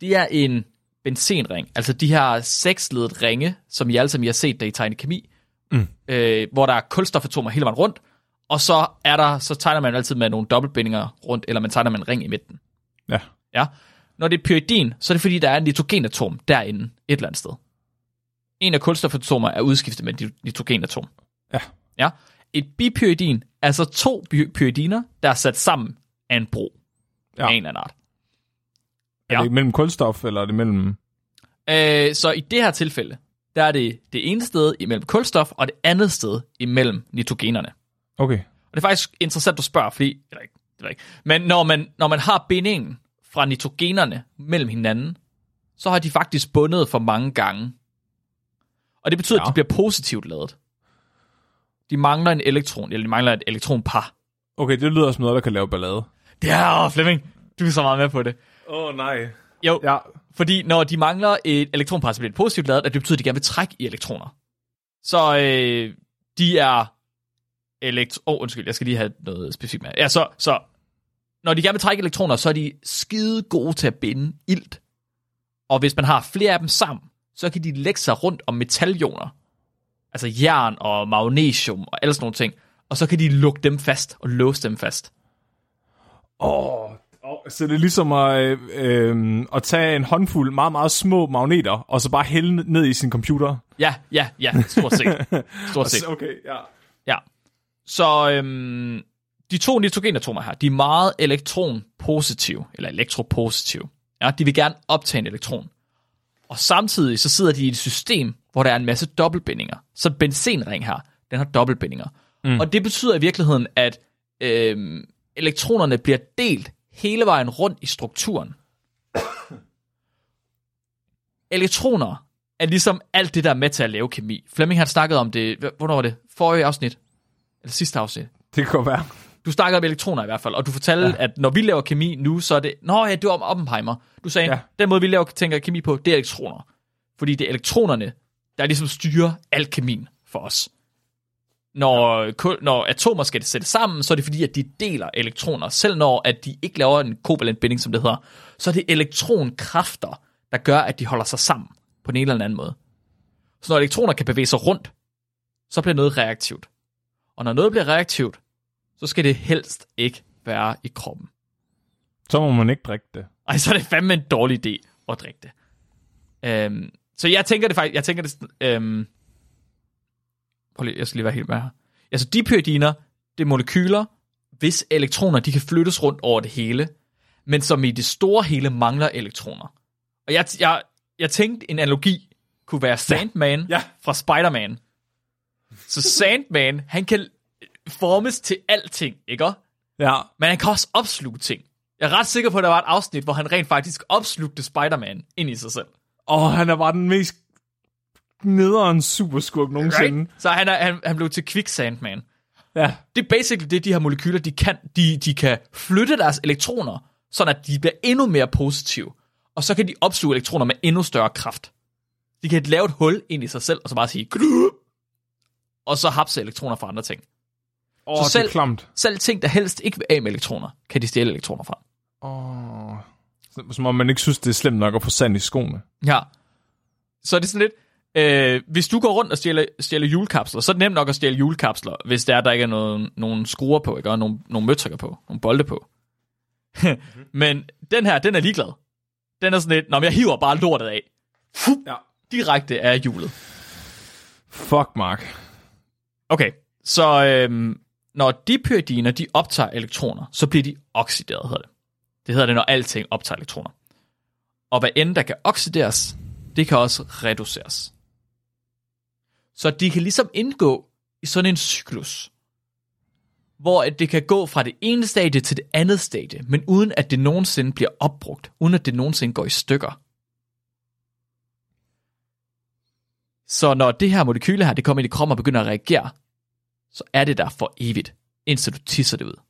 det er en benzenring, altså de her seksledet ringe, som I alle sammen I har set, da I tegner kemi, Mm. øh, hvor der er kulstofatomer hele vejen rundt, og så er der, så tegner man altid med nogle dobbeltbindinger rundt, eller man tegner med en ring i midten. Ja. Ja. Når det er pyridin, så er det fordi, der er en nitrogenatom derinde, et eller andet sted. En af kulstofatomer er udskiftet med et nitrogenatom. Ja. Ja. Et bipyridin er så to pyridiner, der er sat sammen af en bro Ja. af en eller anden art. Er Ja. det mellem kulstof, eller er det mellem... Øh, så i det her tilfælde, der er det det ene sted imellem kulstof, og det andet sted imellem nitrogenerne. Okay. Og det er faktisk interessant at spørge, fordi, eller ikke, ved jeg ikke. Men når man, når man har bindingen fra nitrogenerne mellem hinanden, så har de faktisk bundet for mange gange. Og det betyder, ja. At de bliver positivt lavet. De mangler en elektron, eller de mangler et elektronpar. Okay, det lyder som noget, der kan lave ballade. Det er, åh, Flemming, du er så meget med på det. Åh, oh, nej. Jo, Ja. fordi når de mangler et elektronpar, så bliver det positivt lavet, at det betyder, at de gerne vil trække i elektroner. Så øh, de er elektro... Åh, oh, undskyld, jeg skal lige have noget specifikt med. Ja, så, så når de gerne vil trække elektroner, så er de skide gode til at binde ilt. Og hvis man har flere af dem sammen, så kan de lægge sig rundt om metalioner. Altså jern og magnesium og alle sådan nogle ting. Og så kan de lukke dem fast og låse dem fast. Åh, oh, så det er ligesom at, øh, øh, at tage en håndfuld meget, meget små magneter, og så bare hælde ned i sin computer. Ja, ja, ja, stort set. Stort set. Okay, ja. Ja. Så øhm, de to nitrogenatomer her, de er meget elektronpositive, eller elektropositive. Ja, de vil gerne optage en elektron. Og samtidig så sidder de i et system, hvor der er en masse dobbeltbindinger. Så benzenring her, den har dobbeltbindinger. Mm. Og det betyder i virkeligheden, at øhm, elektronerne bliver delt hele vejen rundt i strukturen. Elektroner er ligesom alt det, der er med til at lave kemi. Flemming har snakket om det, hv- hvornår var det? Forrige afsnit? Eller sidste afsnit? Det godt være. Du snakkede om elektroner i hvert fald, og du fortalte, ja. at når vi laver kemi nu, så er det... Nå ja, du om Oppenheimer. Du sagde, ja. Den måde, vi laver tænker kemi på, det er elektroner. Fordi det er elektronerne, der ligesom styrer al kemien for os. Når, kul- når atomer skal sætte sammen, så er det fordi, at de deler elektroner. Selv når at de ikke laver en kovalent binding, som det hedder, så er det elektronkræfter, der gør, at de holder sig sammen på en eller anden måde. Så når elektroner kan bevæge sig rundt, så bliver noget reaktivt. Og når noget bliver reaktivt, så skal det helst ikke være i kroppen. Så må man ikke drikke det. Ej, så er det fandme en dårlig idé at drikke det. Øhm, så jeg tænker det faktisk, jeg tænker det øhm, prøv lige, jeg skal lige være helt med her. Altså, dipyridiner, det er molekyler, hvis elektroner, de kan flyttes rundt over det hele, men som i det store hele mangler elektroner. Og jeg, jeg, jeg tænkte, en analogi kunne være Sandman Ja. fra Spider-Man. Så Sandman, han kan formes til alting, ikke? Ja. Men han kan også opsluge ting. Jeg er ret sikker på, at der var et afsnit, hvor han rent faktisk opslugte Spider-Man ind i sig selv. Og han er bare den mest nederen superskurk nogensinde. Right? Så han, er, han, han blev til Quicksandman. Ja. Det er basically det, de her molekyler, de kan. De, de kan flytte deres elektroner, sådan at de bliver endnu mere positive. Og så kan de opsluge elektroner med endnu større kraft. De kan lave et hul ind i sig selv, og så bare sige, og så hapse elektroner fra andre ting. Åh, Så det selv- er klamt. Selv ting, der helst ikke vil af med elektroner, kan de stjæle elektroner fra. Åh. Så- Som om man ikke synes, det er slemt nok at få sand i skoene. Ja. Så er det sådan lidt, øh, hvis du går rundt og stjæler, stjæler julekapsler, så er det nemt nok at stjæle julekapsler, hvis der er, der ikke er nogen, nogen skruer på, ikke? og nogle, nogle møtrikker på, nogle bolde på. Men den her, den er ligeglad. Den er sådan lidt, Nå, men jeg hiver bare lortet af. Fuh, Ja. direkte af hjulet. Fuck, Mark. Okay, så øhm, når dipyridiner, de optager elektroner, så bliver de oxideret, hedder det. Det hedder det, når alting optager elektroner. Og hvad end der kan oxideres, det kan også reduceres. Så de kan ligesom indgå i sådan en cyklus, hvor at det kan gå fra det ene stadie til det andet stadie, men uden at det nogensinde bliver opbrugt, uden at det nogensinde går i stykker. Så når det her molekyle her, det kommer ind i kroppen og begynder at reagere, så er det der for evigt, indtil du tisser det ud.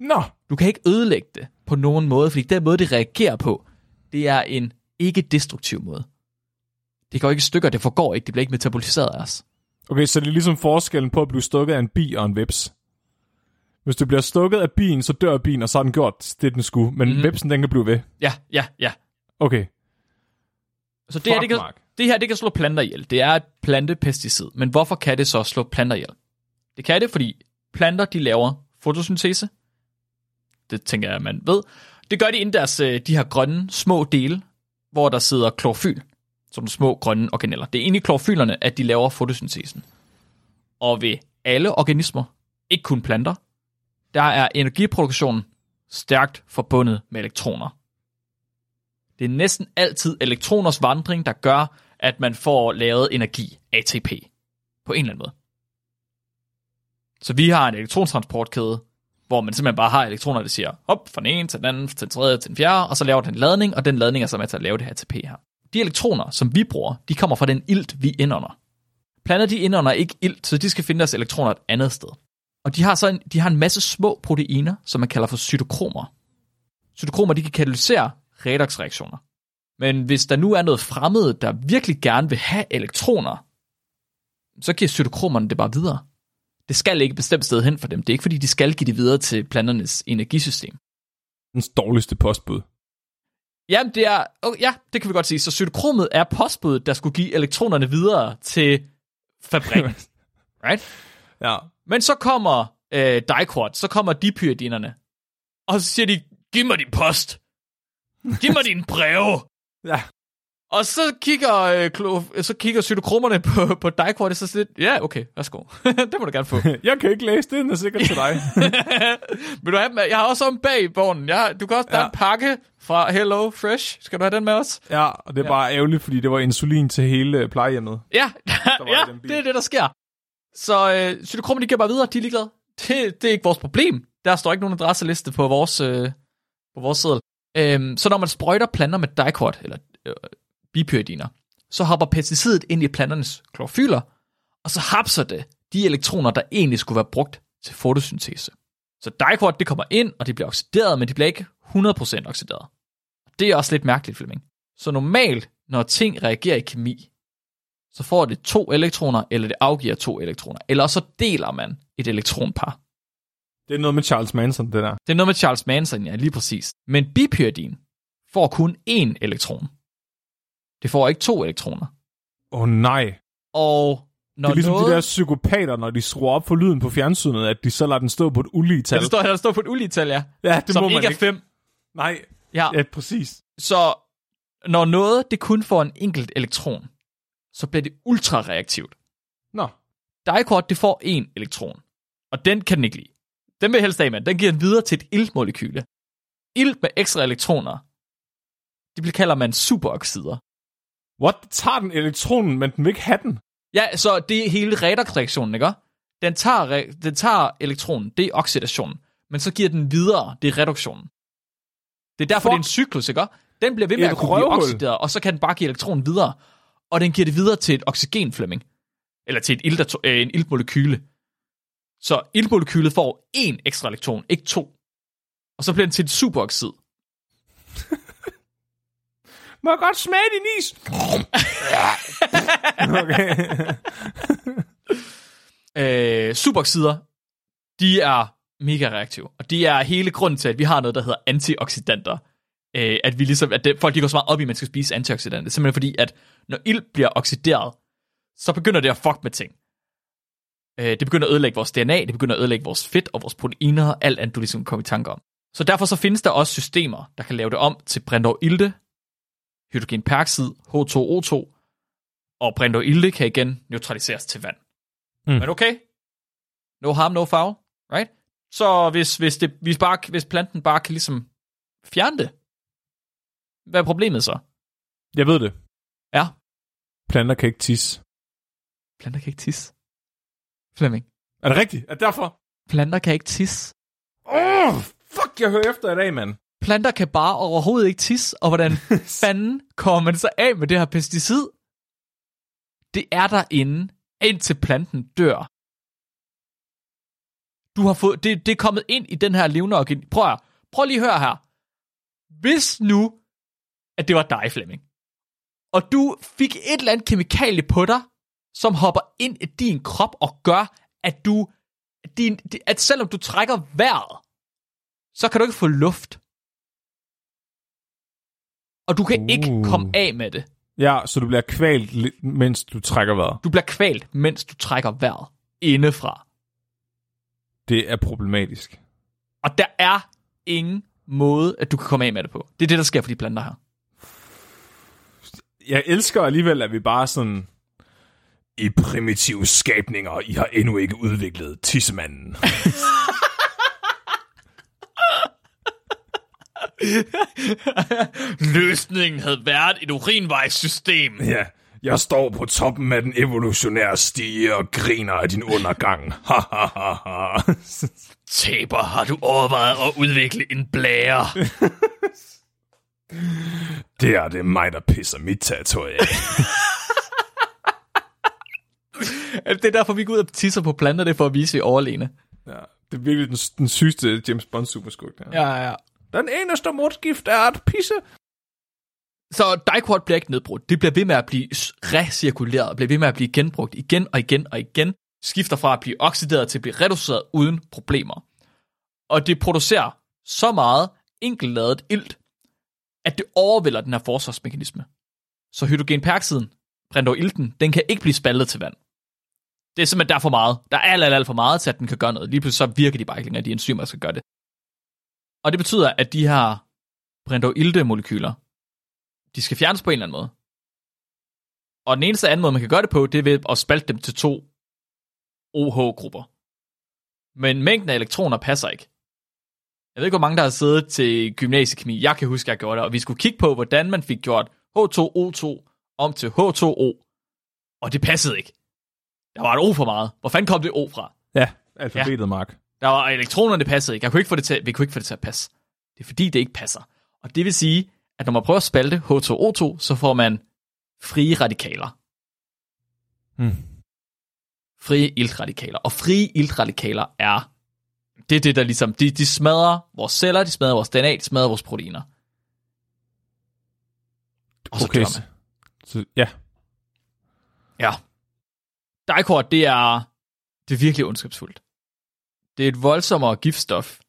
Nå. Du kan ikke ødelægge det på nogen måde, fordi den måde, det reagerer på, det er en ikke-destruktiv måde. Det går ikke i stykker, det forgår ikke, det bliver ikke metaboliseret af os. Okay, så det er ligesom forskellen på at blive stukket af en bi og en veps. Hvis du bliver stukket af bien, så dør bien, og så har den gjort det, den skulle. Men mm. vepsen, den kan blive ved. Ja, ja, ja. Okay. Så det, her, Fuck, det, kan, Mark. det her, det kan slå planter ihjel. Det er et plantepesticid. Men hvorfor kan det så slå planter ihjel? Det kan det, fordi planter, de laver fotosyntese. Det tænker jeg, man ved. Det gør de inden deres, øh, de her grønne små dele, hvor der sidder klorofyl, som små grønne organeller. Det er inde i klorofylerne, at de laver fotosyntesen. Og ved alle organismer, ikke kun planter, der er energiproduktionen stærkt forbundet med elektroner. Det er næsten altid elektroners vandring, der gør, at man får lavet energi, ATP, på en eller anden måde. Så vi har en elektrontransportkæde, hvor man simpelthen bare har elektroner, der siger op fra den ene til den anden, til den tredje, til den fjerde, og så laver den en ladning, og den ladning er så med til at lave det her ATP her. De elektroner, som vi bruger, de kommer fra den ilt, vi indånder. Planter de indånder ikke ilt, så de skal finde deres elektroner et andet sted. Og de har så en, de har en masse små proteiner, som man kalder for cytokromer. Cytokromer, de kan katalysere redoxreaktioner. Men hvis der nu er noget fremmed, der virkelig gerne vil have elektroner, så giver cytokromerne det bare videre. Det skal ikke et bestemt sted hen for dem. Det er ikke fordi, de skal give det videre til planternes energisystem. Den dårligste postbud. Jamen, det er... Oh, ja, det kan vi godt sige. Så cytokromet er postbuddet, der skulle give elektronerne videre til fabrikken. right? Ja. Men så kommer øh, diquat, så kommer dipyridinerne, og så siger de, giv mig din post. Giv mig din breve. Ja. Og så kigger, øh, klo, så kigger cytokromerne på, på diquat, og så siger de, ja, okay, værsgo. det må du gerne få. Jeg kan ikke læse det, den er sikkert til dig. Vil du have dem? Jeg har også en bag i vognen. Jeg, du kan også, ja. der er en pakke fra Hello Fresh. Skal du have den med os? ja, og det er bare ærgerligt, fordi det var insulin til hele øh, plejehjemmet. Ja, ja det er det, der sker. Så øh, cytokromerne, de giver bare videre, de er ligeglade. Det, det er ikke vores problem. Der står ikke nogen adresseliste på vores, øh, på vores seddel. Øhm, så når man sprøjter planter med diquat, eller øh, bipyridiner, så hopper pesticidet ind i planternes klorofyler, og så hapser det de elektroner, der egentlig skulle være brugt til fotosyntese. Så diquat, det kommer ind, og det bliver oxideret, men det bliver ikke 100% oxideret. Det er også lidt mærkeligt, Flemming. Så normalt, når ting reagerer i kemi, så får det to elektroner, eller det afgiver to elektroner. Eller så deler man et elektronpar. Det er noget med Charles Manson, det der. Det er noget med Charles Manson, ja, lige præcis. Men bipyridin får kun én elektron. Det får ikke to elektroner. Åh oh, nej. Og når Det er ligesom noget... de der psykopater, når de skruer op for lyden på fjernsynet, at de så lader den stå på et ulige Ja, tal. det står, der står på et uligetal, ja. ja, det som må man ikke er fem. Nej, Ja. ja, præcis. Så når noget det kun får en enkelt elektron, så bliver det ultrareaktivt. Nå, Diquat, det får en elektron, og den kan den ikke lide. Den vil helst af med. Den giver den videre til et iltmolekyle. Ilt med ekstra elektroner, det bliver kalder man superoxider. What? Tager den elektronen, men den vil ikke have den? Ja, så det er hele redoxreaktionen, ikke? Den tager, den tager elektronen, det er oxidationen, men så giver den videre, det er reduktionen. Det er derfor, Fuck. det er en cyklus, ikke? Den bliver ved med Et at kunne blive oxideret, og så kan den bare give elektronen videre, og den giver det videre til et oxygenflemming, eller til et ilt, øh, en iltmolekyle. Så iltmolekylet får én ekstra elektron, ikke to. Og så bliver den til et superoxid. Må jeg godt smage din is? okay. øh, superoxider, de er mega reaktive. Og de er hele grunden til, at vi har noget, der hedder antioxidanter. Øh, at vi ligesom, at det, folk de går så meget op i, at man skal spise antioxidanter. Simpelthen fordi, at når ild bliver oxideret, så begynder det at fuck med ting. Øh, det begynder at ødelægge vores DNA, det begynder at ødelægge vores fedt og vores proteiner, og alt andet, du ligesom kommer i tanke om. Så derfor så findes der også systemer, der kan lave det om til brintovrilte, hydrogenperoxid, H2O2, og brintovrilte kan igen neutraliseres til vand. Mm. Men okay, no harm, no foul, right? Så hvis, hvis, det, hvis, bare, hvis planten bare kan ligesom fjerne det, hvad er problemet så? Jeg ved det. Ja, Planter kan ikke tisse. planter kan ikke tisse. Flemming. Er det rigtigt? Er det derfor? Planter kan ikke tisse. Åh, oh, fuck, jeg hører efter i dag, mand. Planter kan bare overhovedet ikke tisse, og hvordan fanden kommer man så af med det her pesticid? Det er derinde, indtil planten dør. Du har fået, det, det er kommet ind i den her levende organ. Prøv, at, prøv lige at høre her. Hvis nu, at det var dig, Flemming, og du fik et eller andet kemikalie på dig, som hopper ind i din krop og gør, at du, din, at selvom du trækker vejret, så kan du ikke få luft. Og du kan uh. ikke komme af med det. Ja, så du bliver kvalt, mens du trækker vejret. Du bliver kvalt, mens du trækker vejret indefra. Det er problematisk. Og der er ingen måde, at du kan komme af med det på. Det er det, der sker for de planter her. Jeg elsker alligevel, at vi bare sådan... I primitive skabninger, I har endnu ikke udviklet tissemanden. Løsningen havde været et urinvejssystem. ja, Jeg står på toppen af den evolutionære stige og griner af din undergang. Taber, har du overvejet at udvikle en blære? Det er det mig, der pisser mit territorie af. det er derfor, vi går ud og tisser på planter, det er for at vise, at vi er overlegne. ja, det er virkelig den, den sygeste James Bond superskurk. Der. Ja, ja. Den eneste modgift er at pisse. Så dicot bliver ikke nedbrudt. Det bliver ved med at blive recirkuleret, bliver ved med at blive genbrugt igen og igen og igen. Skifter fra at blive oxideret til at blive reduceret uden problemer. Og det producerer så meget enkeltladet ilt, at det overvælder den her forsvarsmekanisme. Så hydrogenperoxiden, ilten, den kan ikke blive spaltet til vand. Det er simpelthen der er for meget. Der er alt, alt, alt for meget til, at den kan gøre noget. Lige pludselig så virker de bare ikke længere, de enzymer, der skal gøre det. Og det betyder, at de her ilte-molekyler, de skal fjernes på en eller anden måde. Og den eneste anden måde, man kan gøre det på, det er ved at spalte dem til to OH-grupper. Men mængden af elektroner passer ikke. Jeg ved ikke, hvor mange der har siddet til gymnasiekemi. Jeg kan huske, at jeg gjorde det, og vi skulle kigge på, hvordan man fik gjort H2O2 om til H2O. Og det passede ikke. Der var et O for meget. Hvor fanden kom det O fra? Ja, alfabetet, ja. Mark. Der var elektronerne, passede ikke. Jeg kunne ikke få det til, vi kunne ikke få det til at passe. Det er fordi, det ikke passer. Og det vil sige, at når man prøver at spalte H2O2, så får man frie radikaler. Hmm. Frie iltradikaler. Og frie iltradikaler er, det er det, der ligesom, de, de smadrer vores celler, de smadrer vores DNA, de smadrer vores proteiner. Og så Okay, dør man. så, ja. Ja. Dicort, det er, det er virkelig ondskabsfuldt. Det er et voldsommere giftstof,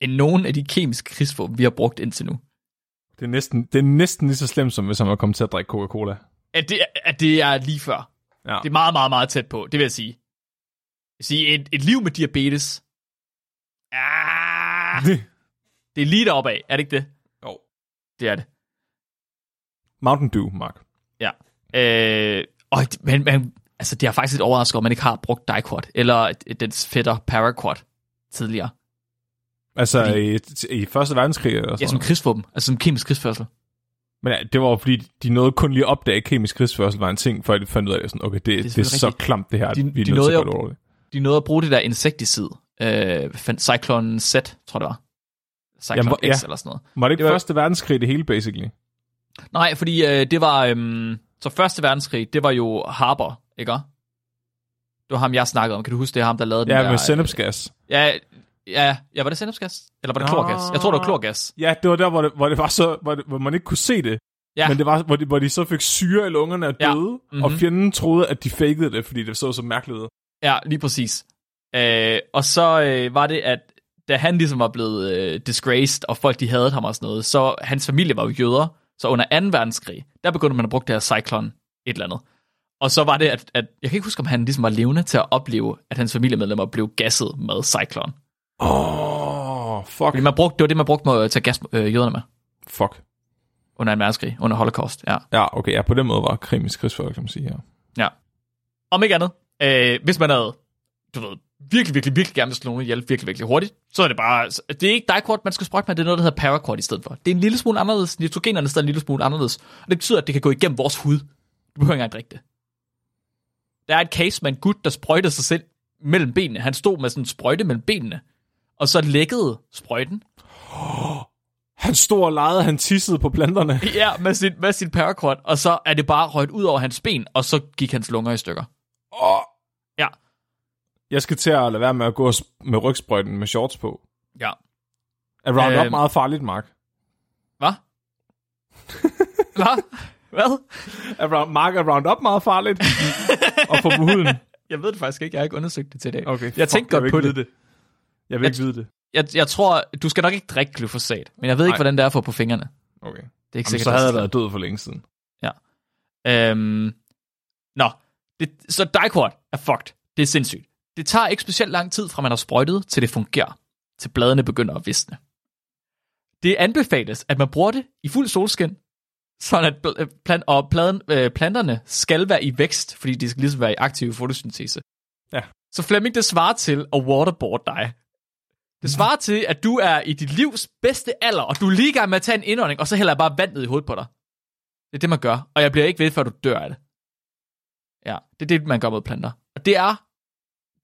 end nogen af de kemiske krigsvåben, vi har brugt indtil nu. Det er, næsten, det er næsten lige så slemt, som hvis han var kommet til at drikke Coca-Cola. At det, at det er lige før. Ja. Det er meget, meget, meget tæt på, det vil jeg sige. Jeg vil sige, et, et liv med diabetes, ah, det er lige deroppe af, er det ikke det? Jo. Det er det. Mountain Dew, Mark. Ja. Øh, og, men, men, altså, det har faktisk lidt overrasket, om man ikke har brugt Dicot, eller dens fætter Paraquat tidligere. Altså Fordi- i, i Første Verdenskrig eller Ja, sådan som noget. krigsvåben, altså som kemisk krigsførsel. Men ja, det var jo fordi, de nåede kun lige at opdage, at kemisk krigsførsel var en ting, før de fandt ud af, sådan, okay, det, det, er, det er så klamt det her, De- vi er de nødt nåede til at jo-. De nåede at bruge det der insekticid. Øh, Cyclone Z, tror jeg det var. Cyclone Jamen, hvor- X ja. eller sådan noget. Var det ikke Det var- Første Verdenskrig det hele, basically? Nej, fordi øh, det var... Øh, så første verdenskrig, det var jo Harper, ikke? Det var ham, jeg snakkede om. Kan du huske, det er ham, der lavede den Ja, der... med sennepsgas. Ja, ja, ja, var det sennepsgas? Eller var det Nå. klorgas? Jeg tror, det var klorgas. Ja, det var der, hvor det, hvor det var så, hvor, det, hvor man ikke kunne se det. Ja, Men det var, hvor de, hvor de så fik syre i lungerne og Ja. døde, Mhm. og fjenden troede, at de fakede det, fordi det så så mærkeligt ud. ja lige præcis. Øh, og så øh, var det, at da han ligesom var blevet øh, disgraced, og folk de havde ham og sådan noget, så hans familie var jo jøder, så under 2. verdenskrig, der begyndte man at bruge det her cyklon et eller andet. Og så var det, at, at jeg kan ikke huske, om han ligesom var levende til at opleve, at hans familiemedlemmer blev gasset med cyklon. Åh, oh, fuck. Fordi man brugte, det var det, man brugte med at tage gas øh, jøderne med Fuck. under 2. verdenskrig, under holocaust, ja. Ja, okay, ja, på den måde var kemisk krigsførsel, kan man sige, ja. Ja. Om ikke andet, øh, hvis man havde, du ved, virkelig, virkelig, virkelig gerne vil slå nogen ihjel virkelig, virkelig hurtigt, så er det bare, det er ikke dicort, man skal sprøjte med, det er noget, der hedder paraquat i stedet for. Det er en lille smule anderledes, nitrogenerne er en lille smule anderledes, og det betyder, at det kan gå igennem vores hud. Du behøver ikke engang drikke det. Der er et case med en gut, der sprøjtede sig selv mellem benene. Han stod med sådan en sprøjte mellem benene, og så lækkede sprøjten. Han stod og legede, han tissede på planterne. Ja, med sin, med sin paraquat, og så er det bare røget ud over hans ben, og så gik hans lunger i stykker. Åh. Ja. Jeg skal til at lade være med at gå med rygsprøjten med shorts på. Ja. Er Roundup Øhm. meget farligt, Mark? Hvad? Hvad? Hvad? Er Round, Mark, er Roundup meget farligt? og på huden? Jeg ved det faktisk ikke. Jeg har ikke undersøgt det til i dag. Okay, Jeg tænkte jeg godt vil på det. det. Jeg vil Jeg- ikke vide det. Jeg, jeg tror, du skal nok ikke drikke glyfosat, men jeg ved ikke, Nej. hvordan det er få på fingrene. Okay. Det er ikke Jamen, sikkert. så havde jeg været død for længe siden. Øhm, nå, det, så dicort er fucked. Det er sindssygt. Det tager ikke specielt lang tid fra man har sprøjtet, til det fungerer. Til bladene begynder at visne. Det anbefales, at man bruger det i fuld solskin, sådan at øh, plant, og pladen, øh, planterne skal være i vækst, fordi de skal ligesom være i aktiv fotosyntese. Ja. Så Flemming, det svarer til at waterboard dig. Det svarer til, at du er i dit livs bedste alder, og du er lige gang med at tage en indånding, og så hælder jeg bare vand ned i hovedet på dig. Det er det, man gør. Og jeg bliver ikke ved, før du dør af det. Ja, det er det, man gør mod planter. Og det er,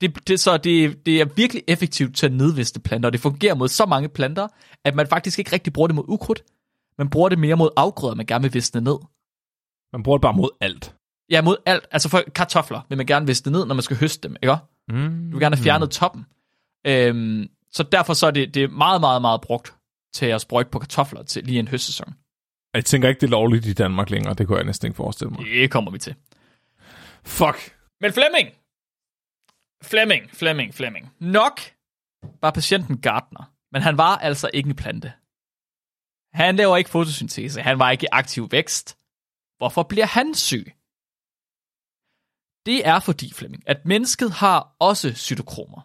det, det, så det, det er virkelig effektivt til at nedviste planter, og det fungerer mod så mange planter, at man faktisk ikke rigtig bruger det mod ukrudt. Man bruger det mere mod afgrøder, man gerne vil visne ned. Man bruger det bare mod alt. Ja, mod alt. Altså for kartofler vil man gerne visne ned, når man skal høste dem, ikke? Mm. Du vil gerne have fjernet toppen. Øhm, så derfor så er det, det er meget, meget, meget brugt til at sprøjte på kartofler til lige en høstsæson. Jeg tænker ikke, det er lovligt i Danmark længere. Det kunne jeg næsten ikke forestille mig. Det kommer vi til. Fuck. Men Flemming! Flemming, Flemming, Flemming. Nok var patienten Gardner, men han var altså ikke en plante. Han laver ikke fotosyntese, han var ikke i aktiv vækst. Hvorfor bliver han syg? Det er fordi, Flemming, at mennesket har også cytokromer.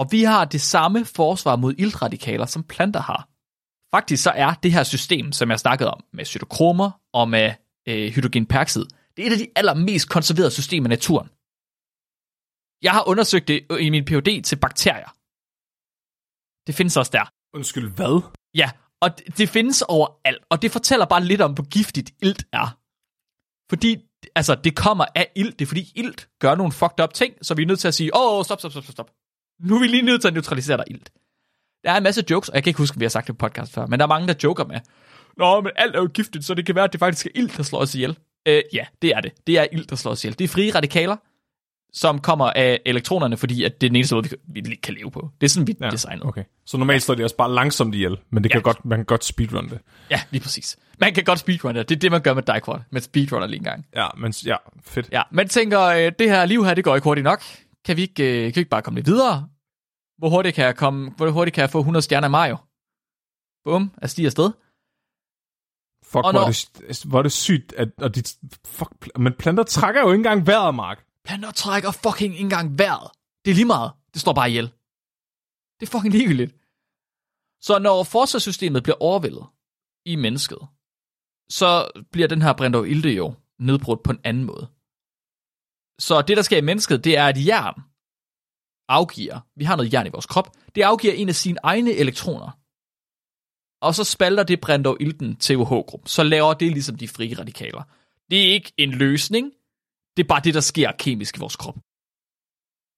Og vi har det samme forsvar mod iltradikaler, som planter har. Faktisk så er det her system, som jeg snakkede om, med cytokromer og med øh, hydrogenperoxid, det er et af de allermest konserverede systemer i naturen. Jeg har undersøgt det i min PhD til bakterier. Det findes også der. Undskyld, hvad? Ja, og det, det findes overalt, og det fortæller bare lidt om, hvor giftigt ilt er. Fordi, altså, det kommer af ilt. Det er fordi ilt gør nogle fucked up ting, så vi er nødt til at sige, åh, oh, stop, stop, stop, stop. Nu er vi lige nødt til at neutralisere dig ilt. Der er en masse jokes, og jeg kan ikke huske, om vi har sagt det på podcast før, men der er mange, der joker med, Nå, men alt er jo giftigt, så det kan være, at det faktisk er ilt, der slår os ihjel. Øh, ja, det er det. Det er ilt, der slår os ihjel. Det er frie radikaler, som kommer af elektronerne, fordi at det er den eneste måde, vi kan, vi kan leve på. Det er sådan, vi ja, designer. Okay. Så normalt slår de også bare langsomt ihjel, men det kan Ja. godt, man kan godt speedrun det. Ja, lige præcis. Man kan godt speedrunne det. Det er det, man gør med Dicquad. Man speedrunner lige en gang. Ja, men ja, fedt. Ja, man tænker, øh, det her liv her, det går ikke hurtigt nok. Kan vi ikke, øh, kan vi ikke bare komme lidt videre? Hvor hurtigt kan jeg, komme, hvor hurtigt kan jeg få 100 stjerner i Mario? Bum, jeg stiger afsted. Fuck, Og hvor, når- er det, hvor er det sygt, at og de, fuck, men planter trækker jo ikke engang vejret, Mark. Planter trækker fucking ikke engang vejret. Det er lige meget. Det står bare ihjel. Det er fucking ligegyldigt. Så når forsvarssystemet bliver overvældet i mennesket, så bliver den her Brindov Ilde jo nedbrudt på en anden måde. Så det, der sker i mennesket, det er, at jern afgiver, vi har noget jern i vores krop, det afgiver en af sine egne elektroner. Og så spalter det Brindov Ilden til OH-gruppen. Så laver det ligesom de frie radikaler. Det er ikke en løsning, det er bare det, der sker kemisk i vores krop.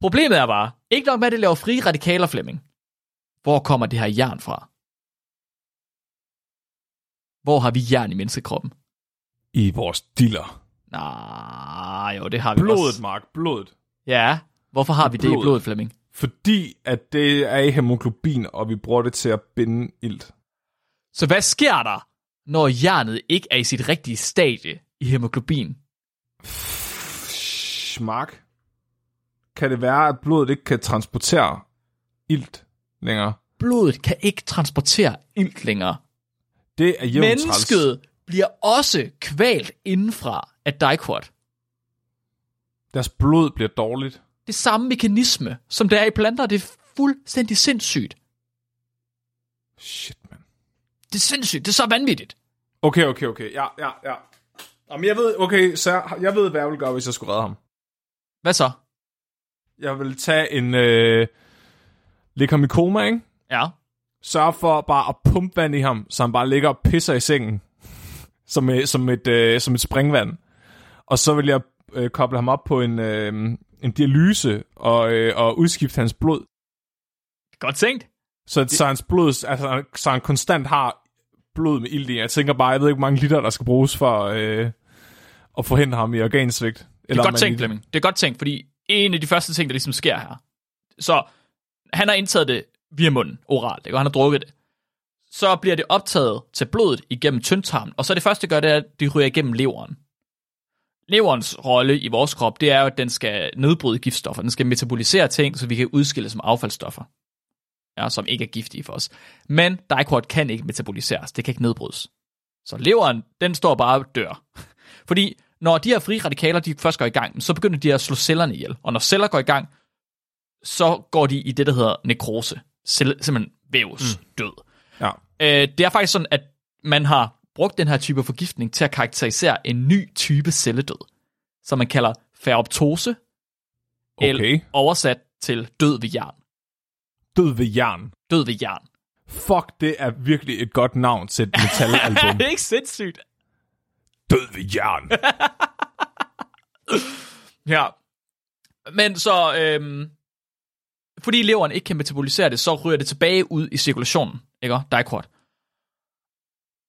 Problemet er bare, ikke nok med, at det laver frie radikaler, Flemming. Hvor kommer det her jern fra? Hvor har vi jern i menneskekroppen? I vores diller. Nej, jo, det har vi Blodet, også. Mark, blodet. Ja, hvorfor har vi det i Blodet. blodet, Flemming? Fordi at det er i hemoglobin, og vi bruger det til at binde ilt. Så hvad sker der, når jernet ikke er i sit rigtige stadie i hemoglobin? Shh, Mark. Kan det være, at blodet ikke kan transportere ilt længere? Blodet kan ikke transportere ilt længere. Det er jævnt træls. Mennesket bliver også kvalt indenfra af Dicquad. Deres blod bliver dårligt. det samme mekanisme, som der er i planter. Det er fuldstændig sindssygt. Shit, man. Det er sindssygt. Det er så vanvittigt. Okay, okay, okay. Ja, ja, ja. Jamen, jeg ved, okay, så jeg, jeg ved, hvad jeg ville gøre, hvis jeg skulle redde ham. Hvad så? Jeg vil tage en... Øh, lægge ham i koma, ikke? Ja. Sørge for bare at pumpe vand i ham, så han bare ligger og pisser i sengen. Som, et- som, et, øh, som et springvand. Og så vil jeg øh, koble ham op på en, øh, en dialyse og, øh, og udskifte hans blod. Godt tænkt. Så, det... så hans blod, altså, så han konstant har blod med ild i. Jeg tænker bare, jeg ved ikke, hvor mange liter, der skal bruges for øh, at forhindre ham i organsvigt. Det er Eller godt tænkt, Flemming. Det er godt tænkt, fordi en af de første ting, der ligesom sker her. Så han har indtaget det via munden, oralt, ikke? og han har drukket det. Så bliver det optaget til blodet igennem tyndtarmen, og så det første, det gør, det er, at det ryger igennem leveren. Leverens rolle i vores krop, det er jo, at den skal nedbryde giftstoffer. Den skal metabolisere ting, så vi kan udskille som affaldsstoffer. Ja, som ikke er giftige for os. Men Dicquad kan ikke metaboliseres. Det kan ikke nedbrydes. Så leveren, den står bare og dør. Fordi når de her frie radikaler, de først går i gang, så begynder de at slå cellerne ihjel. Og når celler går i gang, så går de i det, der hedder nekrose. Celle, simpelthen vævs mm. død. Ja. Øh, det er faktisk sådan, at man har brugt den her type forgiftning til at karakterisere en ny type celledød, som man kalder feroptose, eller Okay. oversat til død ved jern. Død ved jern. Død ved jern. Fuck, det er virkelig et godt navn til et metalalbum. det er ikke sindssygt. Død ved jern. Ja. Men så, øhm, fordi leveren ikke kan metabolisere det, så ryger det tilbage ud i cirkulationen, ikke? Dicot.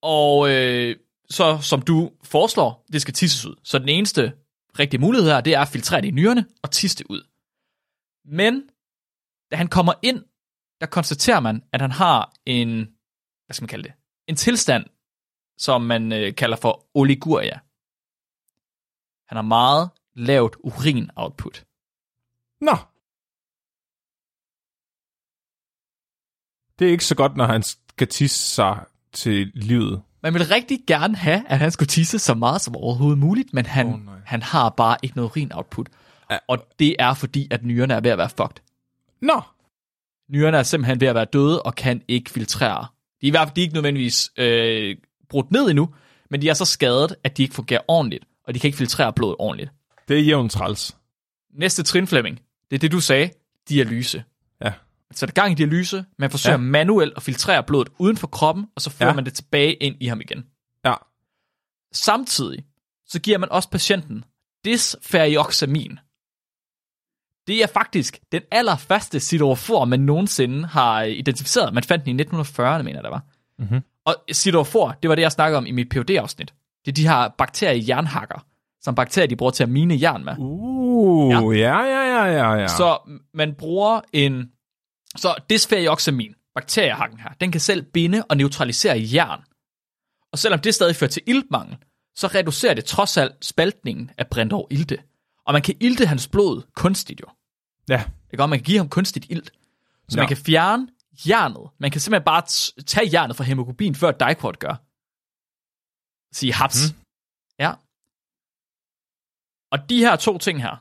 Og øh, så, som du foreslår, det skal tisses ud. Så den eneste rigtige mulighed her, det er at filtrere det i nyrerne og tisse det ud. Men, da han kommer ind, der konstaterer man, at han har en, hvad skal man kalde det, en tilstand, som man øh, kalder for oliguria. Han har meget lavt urin-output. Nå. Det er ikke så godt, når han skal tisse sig til livet. Man vil rigtig gerne have, at han skulle tisse så meget som overhovedet muligt, men han, oh, nej. han har bare ikke noget urin-output. Ja. Og det er fordi, at nyrerne er ved at være fucked. Nå. Nyrerne er simpelthen ved at være døde og kan ikke filtrere. De er i hvert fald de er ikke nødvendigvis øh, brudt ned endnu, men de er så skadet, at de ikke fungerer ordentligt, og de kan ikke filtrere blodet ordentligt. Det er jævnt træls. Næste trin, Flemming, det er det, du sagde, dialyse. Ja. Man sætter gang i dialyse, man forsøger Ja. manuelt at filtrere blodet uden for kroppen, og så fører Ja. man det tilbage ind i ham igen. Ja. Samtidig så giver man også patienten dysferioxamin. Det er faktisk den allerførste siderofor, man nogensinde har identificeret. Man fandt den i 1940'erne, mener jeg, der var. Mhm. Og siderofor, det var det, jeg snakkede om i mit phd afsnit Det er de her bakterier jernhakker, som bakterier, de bruger til at mine jern med. Uh, ja, ja, ja, ja, ja. Så man bruger en... Så dysferioxamin, bakteriehakken her, den kan selv binde og neutralisere jern. Og selvom det stadig fører til iltmangel, så reducerer det trods alt spaltningen af Brindov ilte. Og man kan ilte hans blod kunstigt jo. Ja. Ikke? Og man kan give ham kunstigt ilt. Så Ja. man kan fjerne jernet. Man kan simpelthen bare tage jernet fra hemoglobin, før Dicot gør. Sige haps. Mm. Ja. Og de her to ting her,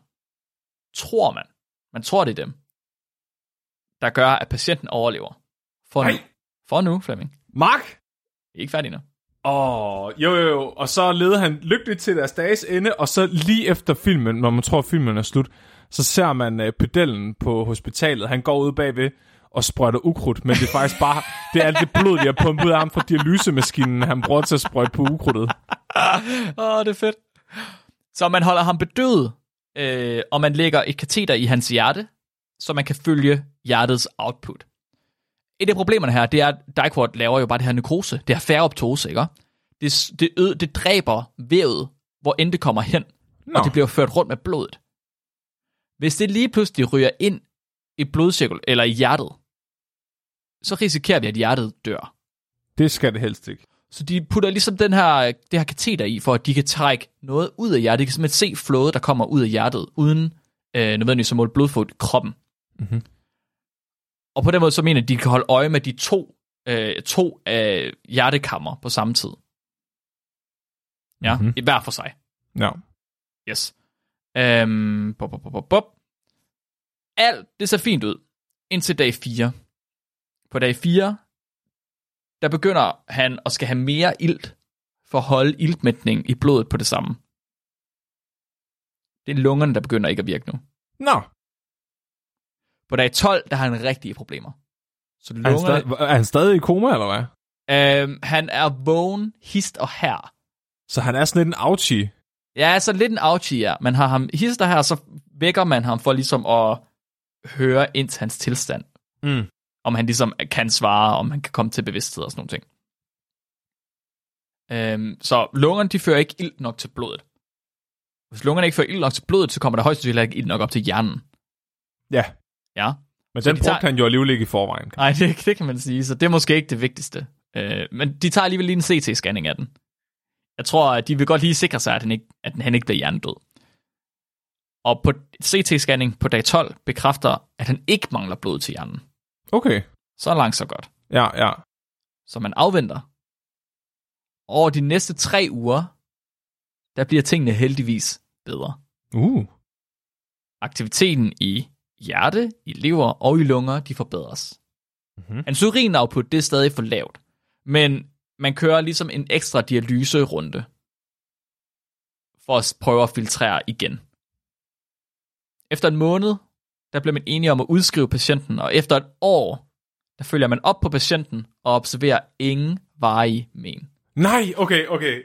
tror man, man tror det er dem, der gør, at patienten overlever. For nu. Nej. For nu, Flemming. Mark? Vi er ikke færdige nu. Åh, oh, jo, jo, jo. Og så leder han lykkeligt til deres dages ende, og så lige efter filmen, når man tror, at filmen er slut, så ser man uh, pedellen på hospitalet. Han går ud bagved og sprøjter ukrudt, men det er faktisk bare, det er alt det blod, de har pumpet ud af ham fra dialysemaskinen, han bruger til at sprøjte på ukrudtet. Åh, det er fedt. Så man holder ham bedøvet, øh, og man lægger et kateter i hans hjerte, så man kan følge hjertets output. Et af problemerne her, det er, at Dicot laver jo bare det her nekrose. Det her færoptose, ikke? Det, det, ø, det dræber vævet, hvor end det kommer hen, Nå. og det bliver ført rundt med blodet. Hvis det lige pludselig ryger ind i blodcirkel, eller i hjertet, så risikerer vi, at hjertet dør. Det skal det helst ikke. Så de putter ligesom den her, det her kateter i, for at de kan trække noget ud af hjertet. De kan simpelthen se flåde, der kommer ud af hjertet, uden øh, nødvendigvis at måle blodfod i kroppen. Mhm. Og på den måde så mener de, at de kan holde øje med de to, øh, to øh, hjertekammer på samme tid. Ja, Mhm. mm-hmm. i hver for sig. Ja. Yes. Øhm, bop, bop, bop, bop. Alt, det ser fint ud, indtil dag 4. På dag 4, der begynder han at skal have mere ilt, for at holde iltmætning i blodet på det samme. Det er lungerne, der begynder ikke at virke nu. Nå, På dag 12, der har han rigtige problemer. Så er han, lungerne, stadig, er han stadig i koma, eller hvad? øhm, han er vågen, hist og her. Så han er sådan lidt en ouchie. Ja, så lidt en ouchie, ja. Man har ham hister her, så vækker man ham for ligesom at høre ind til hans tilstand. Mm. Om han ligesom kan svare, om han kan komme til bevidsthed og sådan nogle ting. Øhm, så lungerne, de fører ikke ilt nok til blodet. Hvis lungerne ikke fører ilt nok til blodet, så kommer der højst sandsynligt ikke ilt nok op til hjernen. Ja, Ja. men Så den de brugte tager- han jo alligevel ikke i forvejen. Nej, det, det kan man sige, så det er måske ikke det vigtigste. Øh, men de tager alligevel lige en CT-scanning af den. Jeg tror, at de vil godt lige sikre sig, at han ikke, at han ikke bliver hjernedød. Og på CT-scanning på dag 12 bekræfter, at han ikke mangler blod til hjernen. Okay, Så langt, så godt. ja, ja. Så man afventer. Over de næste tre uger, der bliver tingene heldigvis bedre. Uh, Aktiviteten i hjerte, i lever og i lunger, de forbedres. Mhm. Hans urinoutput, det er stadig for lavt. Men man kører ligesom en ekstra dialyserunde for at prøve at filtrere igen. Efter en måned, der bliver man enige om at udskrive patienten, og efter et år, der følger man op på patienten og observerer ingen varige men. Nej, okay, okay.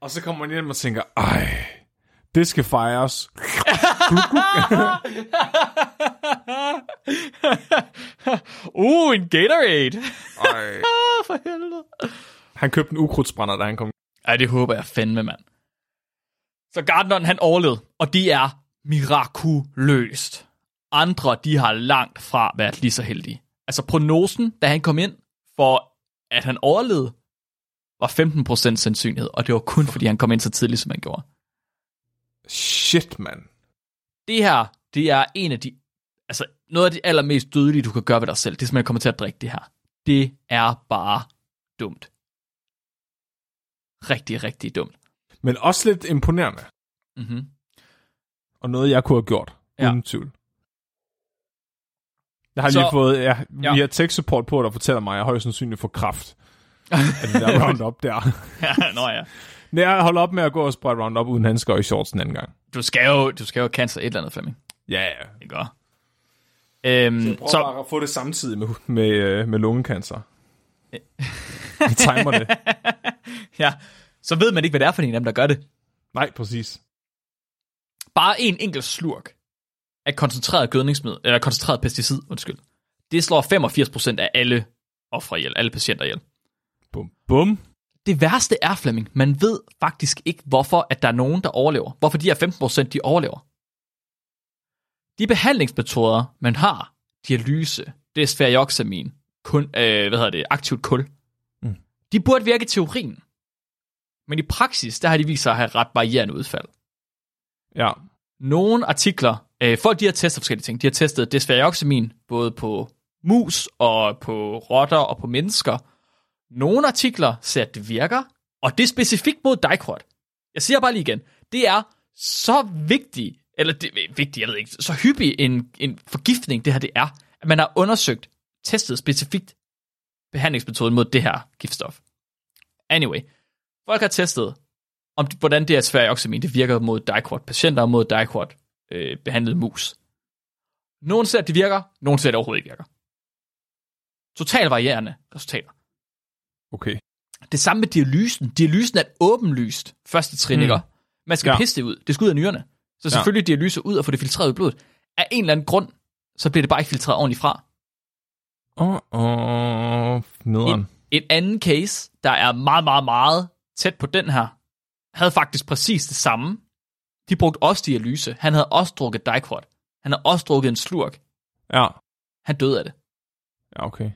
Og så kommer man hjem og tænker, ej, det skal fejres. uh, en Gatorade. Ej. Ah, for helvede. Han købte en ukrudtsbrænder, da han kom. Ej, det håber jeg fandme, mand. Så Gardneren, han overlevede, og de er mirakuløst. Andre, de har langt fra været lige så heldige. Altså prognosen, da han kom ind, for at han overlevede, var 15% sandsynlighed, og det var kun fordi, han kom ind så tidligt, som han gjorde. Shit, mand. Det her, det er en af de, altså noget af det allermest dødelige, du kan gøre ved dig selv, det er simpelthen at komme til at drikke det her. Det er bare dumt. Rigtig, rigtig dumt. Men også lidt imponerende. Mm-hmm. Og noget, jeg kunne have gjort. Ja. Uden tvivl. Jeg har Så- lige fået, ja, Ja. vi har tech support på, der fortæller mig, at jeg højst sandsynligt får kraft af det der Roundup der. ja, nå ja. Men jeg holder op med at gå og sprøjte Roundup uden handsker og i shorts den anden gang. Du skal jo, du skal jo cancel et eller andet, Flemming. Ja, ja. Det gør. Øhm, så, bare at få det samtidig med, med, øh, med lungekancer. Vi timer det. ja, så ved man ikke, hvad det er for en af dem, der gør det. Nej, præcis. Bare en enkelt slurk af koncentreret gødningsmiddel, eller koncentreret pesticid, undskyld. Det slår 85% af alle ofre ihjel, alle patienter ihjel. Bum, bum. Det værste er, Flemming, man ved faktisk ikke, hvorfor at der er nogen, der overlever. Hvorfor de her 15% de overlever. De behandlingsmetoder, man har, dialyse, det er sferioxamin, kun, øh, hvad hedder det, aktivt kul, Mm. de burde virke i teorien. Men i praksis, der har de vist sig at have ret varierende udfald. Ja. Nogle artikler, øh, folk de har testet forskellige ting. De har testet desferioxamin både på mus og på rotter og på mennesker. Nogle artikler ser, at det virker, og det er specifikt mod dicrot. Jeg siger bare lige igen, det er så vigtigt, eller det øh, er vigtigt, jeg ved ikke, så hyppig en, en forgiftning, det her det er, at man har undersøgt, testet specifikt behandlingsmetoden mod det her giftstof. Anyway, folk har testet, om hvordan det her sferioxamin det virker mod dicrot patienter og mod dicrot øh, behandlet mus. Nogle ser, at det virker, nogle ser, at det overhovedet ikke virker. Totalt varierende resultater. Okay. Det samme med dialysen. Dialysen er et åbenlyst første trin, mm. Man skal ja. pisse det ud. Det skal ud af nyrerne. Så selvfølgelig ja. dialyse ud og få det filtreret ud i blodet. Af en eller anden grund, så bliver det bare ikke filtreret ordentligt fra. Åh, oh, oh, nederen. En, en anden case, der er meget, meget, meget tæt på den her, havde faktisk præcis det samme. De brugte også dialyse. Han havde også drukket dicrot. Han havde også drukket en slurk. Ja. Han døde af det. Ja, okay.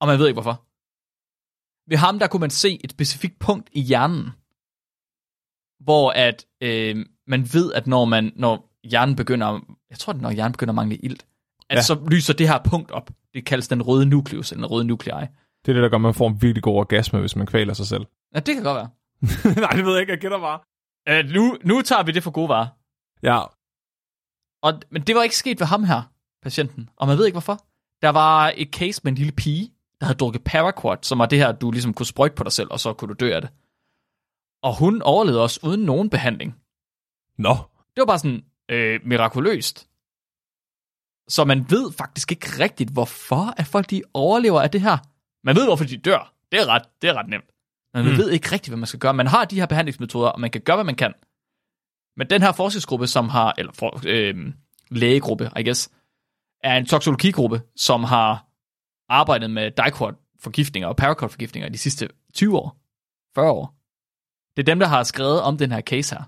Og man ved ikke hvorfor. Ved ham, der kunne man se et specifikt punkt i hjernen, hvor at øh, man ved, at når man når hjernen begynder, jeg tror det er, når hjernen begynder at mangle ilt, at Ja. så lyser det her punkt op. Det kaldes den røde nucleus, eller den røde nuclei. Det er det, der gør, at man får en virkelig god orgasme, hvis man kvæler sig selv. Ja, det kan godt være. Nej, det ved jeg ikke. Jeg gætter bare. Uh, nu, nu tager vi det for gode varer. Ja. Og, men det var ikke sket ved ham her, patienten. Og man ved ikke hvorfor. Der var et case med en lille pige, der havde drukket Paraquat, som var det her, du ligesom kunne sprøjte på dig selv, og så kunne du dø af det. Og hun overlevede også uden nogen behandling. Nå. Det var bare sådan øh, mirakuløst. Så man ved faktisk ikke rigtigt, hvorfor at folk de overlever af det her. Man ved, hvorfor de dør. Det er ret, det er ret nemt. Men man Mm. mm. ved ikke rigtigt, hvad man skal gøre. Man har de her behandlingsmetoder, og man kan gøre, hvad man kan. Men den her forskningsgruppe, som har, eller for, øh, lægegruppe, I guess, er en toksologigruppe, som har arbejdet med dicot-forgiftninger og paraquat-forgiftninger de sidste 20 år, 40 år. Det er dem, der har skrevet om den her case her.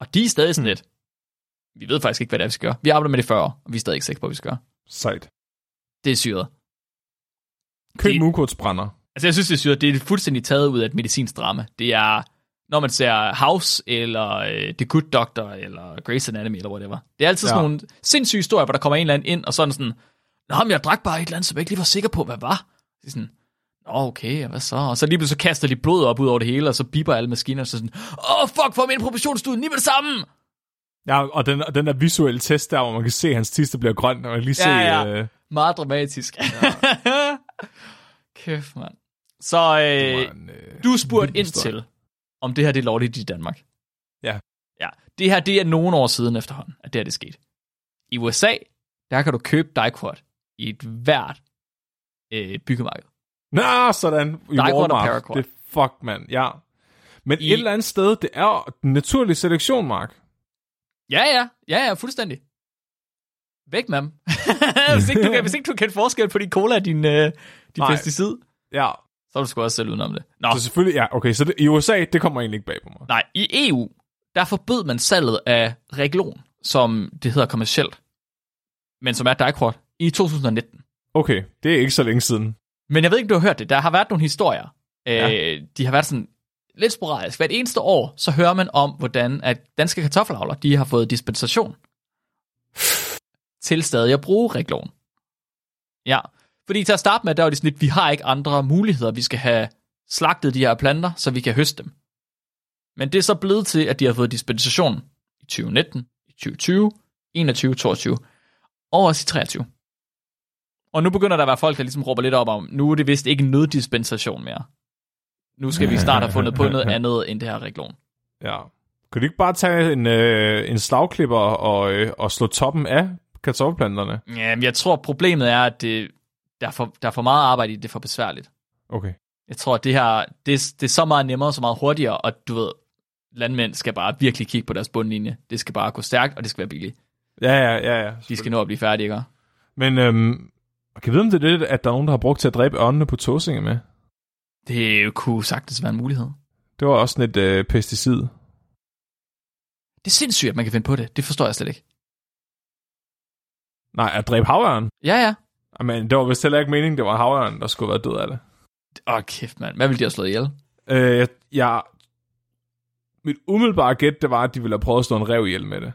Og de er stadig sådan Hmm. lidt, vi ved faktisk ikke, hvad det er, vi skal gøre. Vi har arbejdet med det i 40 år, og vi er stadig ikke sikre på, hvad vi skal gøre. Sejt. Det er syret. Køb Det- mukotsbrænder. Altså, jeg synes, det er syret. Det er fuldstændig taget ud af et medicinsk drama. Det er, når man ser House, eller øh, The Good Doctor, eller Grey's Anatomy, eller whatever. Det er altid sådan Ja. nogle sindssyge historier, hvor der kommer en eller anden ind, og sådan sådan, Nå, men jeg drak bare et eller andet, som jeg ikke lige var sikker på, hvad var. Det er sådan, Nå, okay, hvad så? Og så lige pludselig så kaster de blod op ud over det hele, og så biber alle maskiner, og så sådan, åh, oh, fuck, for min proportionsstudie, lige med det samme! Ja, og den, og den der visuelle test der, hvor man kan se, at hans tiste bliver grøn, og man kan lige se... Ja, ja. Øh, Meget dramatisk. Ja. Kæft, mand. Så øh, en, øh, Du spurgte ind til, om det her det er lovligt i Danmark. Ja. Ja, det her det er nogle år siden efterhånden, at det her det er sket. I USA, der kan du købe dicot i et hvert øh, byggemarked. Nå, sådan. I Dicot og paraquat. Det Fuck, mand. Ja. Men I- et eller andet sted, det er den naturlige selektion, Mark. Ja, ja. Ja, ja, fuldstændig. Væk med dem. hvis, ikke du kan, hvis ikke du kan forskel på din cola og din, øh, din Nej. pesticid, Ja. Så er du sgu også selv udenom det. Nå, Så selvfølgelig, ja, okay, så det, i USA, det kommer egentlig ikke bag på mig. nej. I EU, der forbød man salget af Reglon, som det hedder kommercielt, men som er Dicquat, i 2019. Okay, det er ikke så længe siden. Men jeg ved ikke, om du har hørt det. Der har været nogle historier. Ja. Øh, de har været sådan lidt sporadisk. Hvert eneste år, så hører man om, hvordan at danske kartoffelavler, de har fået dispensation til stadig at bruge reglon. Ja, fordi til at starte med, der var det sådan lidt, vi har ikke andre muligheder. Vi skal have slagtet de her planter, så vi kan høste dem. Men det er så blevet til, at de har fået dispensation i 2019, i 2020, 21, 22 og også i 23. Og nu begynder der at være folk, der ligesom råber lidt op om, nu er det vist ikke en nøddispensation mere. Nu skal vi snart have fundet på noget andet end det her reglon. Ja. Kan du ikke bare tage en, øh, en slagklipper og, øh, og slå toppen af kartoffelplanterne? Jamen, jeg tror, problemet er, at det, der, er for, der er for meget arbejde i det, det er for besværligt. Okay. Jeg tror, at det her, det, er- det er så meget nemmere, så meget hurtigere, og du ved, landmænd skal bare virkelig kigge på deres bundlinje. Det skal bare gå stærkt, og det skal være billigt. Ja, ja, ja, ja. De skal nå at blive færdige, ikke? Men øhm, kan jeg vide, om det er det, at der er nogen, der har brugt til at dræbe ørnene på Tåsinge med? Det kunne sagtens være en mulighed. Det var også sådan et øh, pesticid. Det er sindssygt, at man kan finde på det. Det forstår jeg slet ikke. Nej, at dræbe havørn. Ja, ja. Men det var vist heller ikke meningen, det var havørn, der skulle være død af det. Åh, oh, kæft, mand. Hvad ville de have slået ihjel? Øh, jeg, jeg, mit umiddelbare gæt, det var, at de ville have prøvet at slå en rev ihjel med det.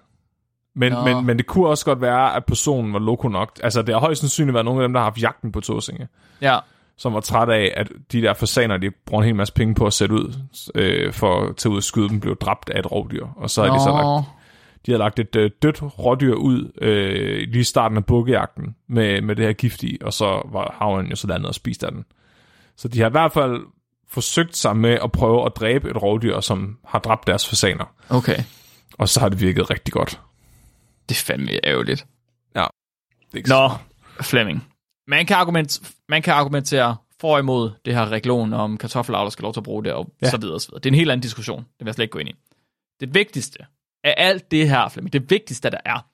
Men, Nå. men, men det kunne også godt være, at personen var loko nok. Altså, det har højst sandsynligt været nogle af dem, der har haft jagten på Tåsinge, Ja. som var træt af, at de der fasaner, de bruger en hel masse penge på at sætte ud, øh, for at tage ud og skyde dem, blev dræbt af et rovdyr. Og så har de så lagt de havde lagt et øh, dødt rådyr ud øh, lige i starten af bukkejagten med, med det her gift i, og så var havren jo så landet og spist af den. Så de har i hvert fald forsøgt sig med at prøve at dræbe et rovdyr, som har dræbt deres fasaner. Okay. Og så har det virket rigtig godt. Det er fandme ærgerligt. Det er ikke Nå, Flemming. Man kan, argument, man kan argumentere for og imod det her reglon om kartoffelavler skal lov til at bruge det, og Ja. ja. så videre og så videre. Det er en helt anden diskussion. Det vil jeg slet ikke gå ind i. Det vigtigste af alt det her, Flemming, det vigtigste, der er,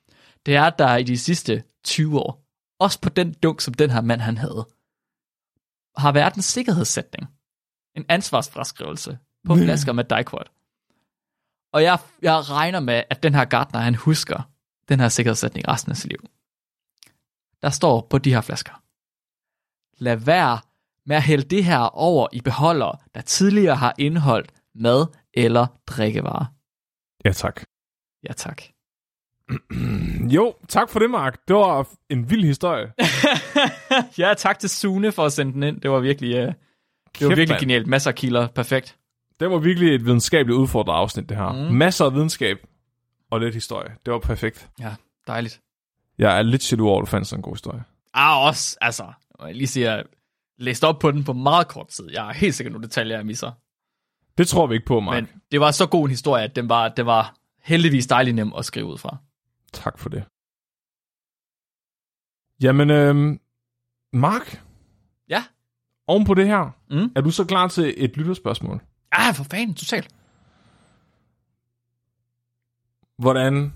det er, at der i de sidste 20 år, også på den dunk, som den her mand han havde, har været en sikkerhedssætning. En ansvarsfraskrivelse på flasker med Dicquat. Og jeg, jeg regner med, at den her gartner, han husker den her sikkerhedssætning resten af sit liv. Der står på de her flasker. Lad være med at hælde det her over i beholdere, der tidligere har indeholdt mad eller drikkevarer. Ja, tak. Ja tak. Jo, tak for det, Mark. Det var en vild historie. ja, tak til Sune for at sende den ind. Det var virkelig, uh, det var Kæft, virkelig mand. genialt. Masser af kilder. Perfekt. Det var virkelig et videnskabeligt udfordret afsnit, det her. Mm. Masser af videnskab og lidt historie. Det var perfekt. Ja, dejligt. Jeg er lidt jaloux over, at du fandt sådan en god historie. Ah, også, altså, jeg lige sige, at jeg læste op på den på meget kort tid. Jeg er helt sikker nogle detaljer, jeg misser. Det tror vi ikke på, Mark. Men det var så god en historie, at den var, det var heldigvis dejligt nem at skrive ud fra. Tak for det. Jamen, øhm, Mark, Ja. oven på det her, Mm. er du så klar til et lytterspørgsmål? Ah, for fanden, totalt. Hvordan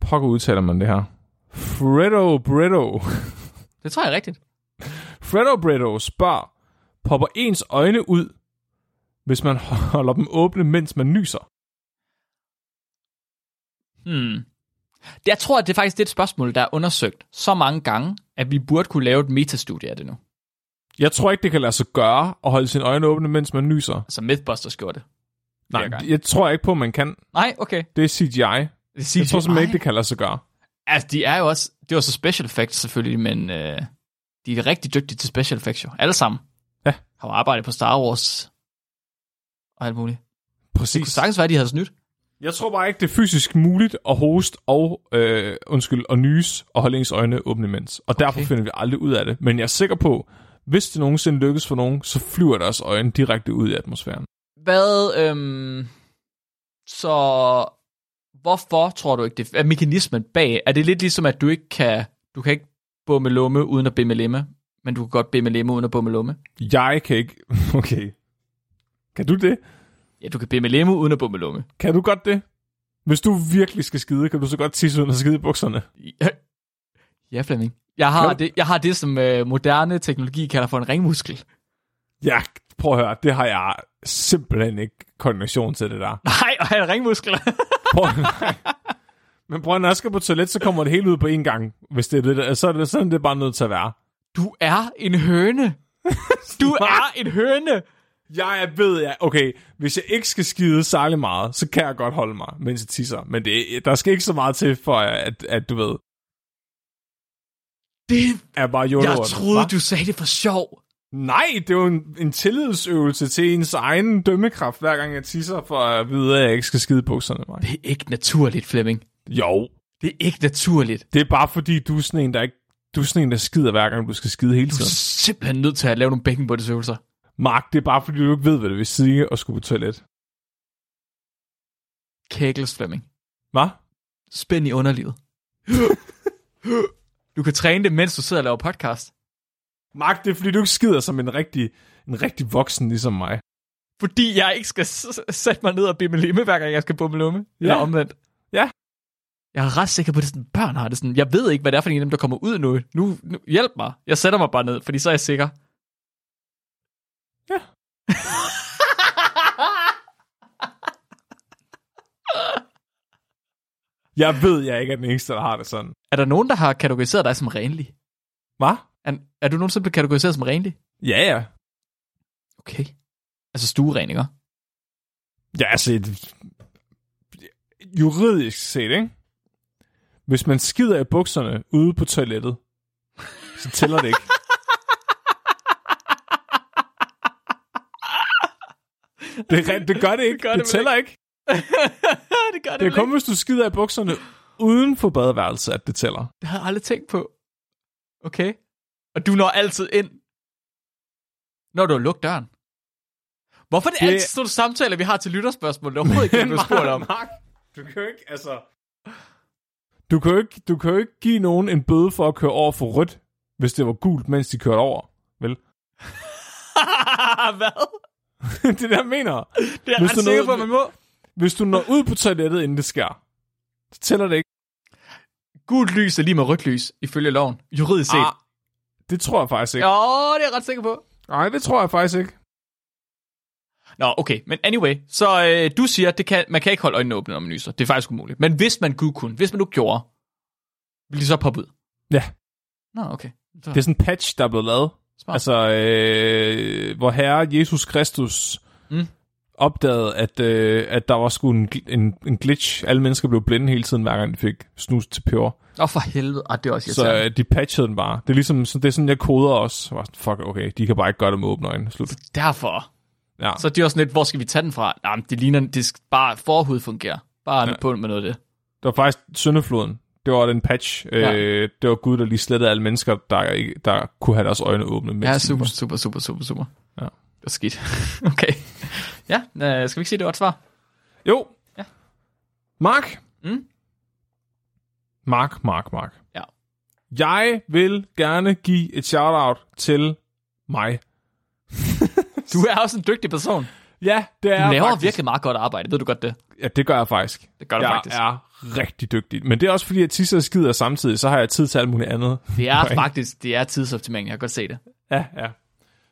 pokker udtaler man det her? Fredo Bretto. Det tror jeg er rigtigt. Fredo Bretto spørger, popper ens øjne ud, hvis man holder dem åbne, mens man nyser? Hmm. Jeg tror, at det er faktisk det er et spørgsmål, der er undersøgt så mange gange, at vi burde kunne lave et metastudie af det nu. Jeg tror ikke, det kan lade sig gøre at holde sine øjne åbne, mens man nyser. Altså Mythbusters gjorde det. Nej, jeg tror ikke på, man kan. Nej, okay. Det er CGI. Det er Jeg tror simpelthen ikke, det kan lade sig gøre. Altså, de er jo også... Det var så special effects selvfølgelig, men øh, de er rigtig dygtige til special effects jo. Alle sammen. Ja. Har arbejdet på Star Wars og alt muligt. Det kunne Præcis. sagtens være, de havde snydt. Jeg tror bare ikke, det er fysisk muligt at hoste og, øh, undskyld, og nys og holde ens øjne åbne imens. Og derfor Okay. finder vi aldrig ud af det. Men jeg er sikker på, hvis det nogensinde lykkes for nogen, så flyver deres øjne direkte ud i atmosfæren. Hvad, øhm, så hvorfor tror du ikke det? Er mekanismen bag, er det lidt ligesom, at du ikke kan, du kan ikke bumme lumme uden at bimme lemme, men du kan godt bimme lemme uden at bumme lumme? Jeg kan ikke... Okay. Kan du det? Ja, du kan med lemme uden at bumme lumme. Kan du godt det? Hvis du virkelig skal skide, kan du så godt tisse uden at skide i bukserne? Ja, ja Flemming. Jeg har, det, jeg har det, som øh, moderne teknologi kalder for en ringmuskel. Ja, prøv at høre, det har jeg simpelthen ikke koordination til det der. Nej, og have en ringmuskel. Prøv, nej. Men prøv, når jeg skal på toilet, så kommer det hele ud på én gang. Hvis det er det, der- så er det sådan, det er bare nødt til at være. du er en høne. Du er en høne. Jeg ved, ja. Okay, hvis jeg ikke skal skide særlig meget, så kan jeg godt holde mig, mens jeg tisser. Men det, der skal ikke så meget til, for at, at du ved, Det, er bare jorden. jeg troede, du sagde det for sjov. Nej, det er jo en, en tillidsøvelse til ens egen dømmekraft, hver gang jeg tisser, for at vide, at jeg ikke skal skide bukserne. Mig. Det er ikke naturligt, Flemming. Jo, Det er ikke naturligt. det er bare fordi, du er sådan en, der ikke du er sådan en, der skider hver gang, du skal skide hele Du er tiden. simpelthen nødt til at lave nogle bækkenbundsøvelser. Mark, det er bare fordi, du ikke ved, hvad det vil sige at skulle på toilet. Kækles, Flemming. Hvad? Spænd i underlivet. Du kan træne det, mens du sidder og laver podcast. Mark, det er fordi, du ikke skider som en rigtig, en rigtig voksen, ligesom mig. Fordi jeg ikke skal sætte mig ned og bimme limme, hver gang jeg skal bumme lumme. Ja. Eller omvendt. Ja. Jeg er ret sikker på, at det sådan, børn har det sådan. Jeg ved ikke, hvad det er for en af dem, der kommer ud nu. nu. Nu hjælp mig. Jeg sætter mig bare ned, fordi så er jeg sikker. Ja. Jeg ved, jeg ikke er den eneste, der har det sådan. er der nogen, der har kategoriseret dig som renlig? Hvad? Er, er du nogensinde blevet kategoriseret som renlig? Ja, ja. Okay. Altså stuereninger. Ja, altså, et- juridisk set, ikke? Hvis man skider i bukserne ude på toilettet, så tæller det ikke. Det, det gør det ikke. Det, gør det, det tæller ikke. det gør det, Det er kun, ikke. hvis du skider i bukserne uden for badeværelset, at det tæller. Det har jeg aldrig tænkt på. Okay. Og du når altid ind, når du har lukket døren. Hvorfor er det, Det- altid sådan samtaler, vi har til lytterspørgsmål, der overhovedet ikke er blevet spurgt om? Mark, du kan jo ikke, altså... Du kan jo ikke, du kan jo ikke give nogen en bøde for at køre over for rødt, hvis det var gult, mens de kørte over. Vel? Hvad? det er det, jeg mener. Det er Hvis ret du sikker på, at man må. Hvis du når ud på toilettet, inden det sker, så tæller det ikke. Gult lys er lige med rødt lys, ifølge loven. Juridisk set. Ah, det tror jeg faktisk ikke. Jo, det er jeg ret sikker på. Nej, det tror jeg faktisk ikke. Nå, okay. Men anyway, så øh, du siger, at det kan, man kan ikke holde øjnene åbne, når man nyser. Det er faktisk umuligt. Men hvis man kunne kunne, hvis man nu gjorde, ville de så poppe ud? Ja. Nå, okay. Så, Det er sådan en patch, der er blevet lavet. Smart. Altså, øh, hvor Herre Jesus Kristus Mm. opdagede, at, øh, at der var sgu en, en, en glitch. Alle mennesker blev blinde hele tiden, hver gang de fik snus til peber. Åh, for helvede. Ah, det er også Så øh, de patchede den bare. Det er ligesom det er sådan, jeg koder også. Var Fuck, okay, de kan bare ikke gøre det med åbne øjne. Slut. Derfor. Ja. Så det er også lidt, hvor skal vi tage den fra? Nej, men det ligner, det skal bare forhud fungerer. Bare ja. på med noget af det. Det var faktisk Søndefloden. Det var den patch. Ja. Ja. Øh, det var Gud, der lige slettede alle mennesker, der, der kunne have deres øjne åbne. mens Ja, super, super, super, super, super. Ja. Det var skidt. okay. Ja, øh, skal vi ikke sige, det var et svar? Jo. Ja. Mark. Mm? Mark, Mark, Mark. Ja. Jeg vil gerne give et shout-out til mig. Du er også en dygtig person. Ja, det er Du laver faktisk. virkelig meget godt arbejde, ved du godt det? Ja, det gør jeg faktisk. Det gør du jeg faktisk. er rigtig dygtig. Men det er også fordi, jeg tisser og skider samtidig, så har jeg tid til alt muligt andet. Det er faktisk, det er tidsoptimering, jeg kan godt se det. Ja, ja.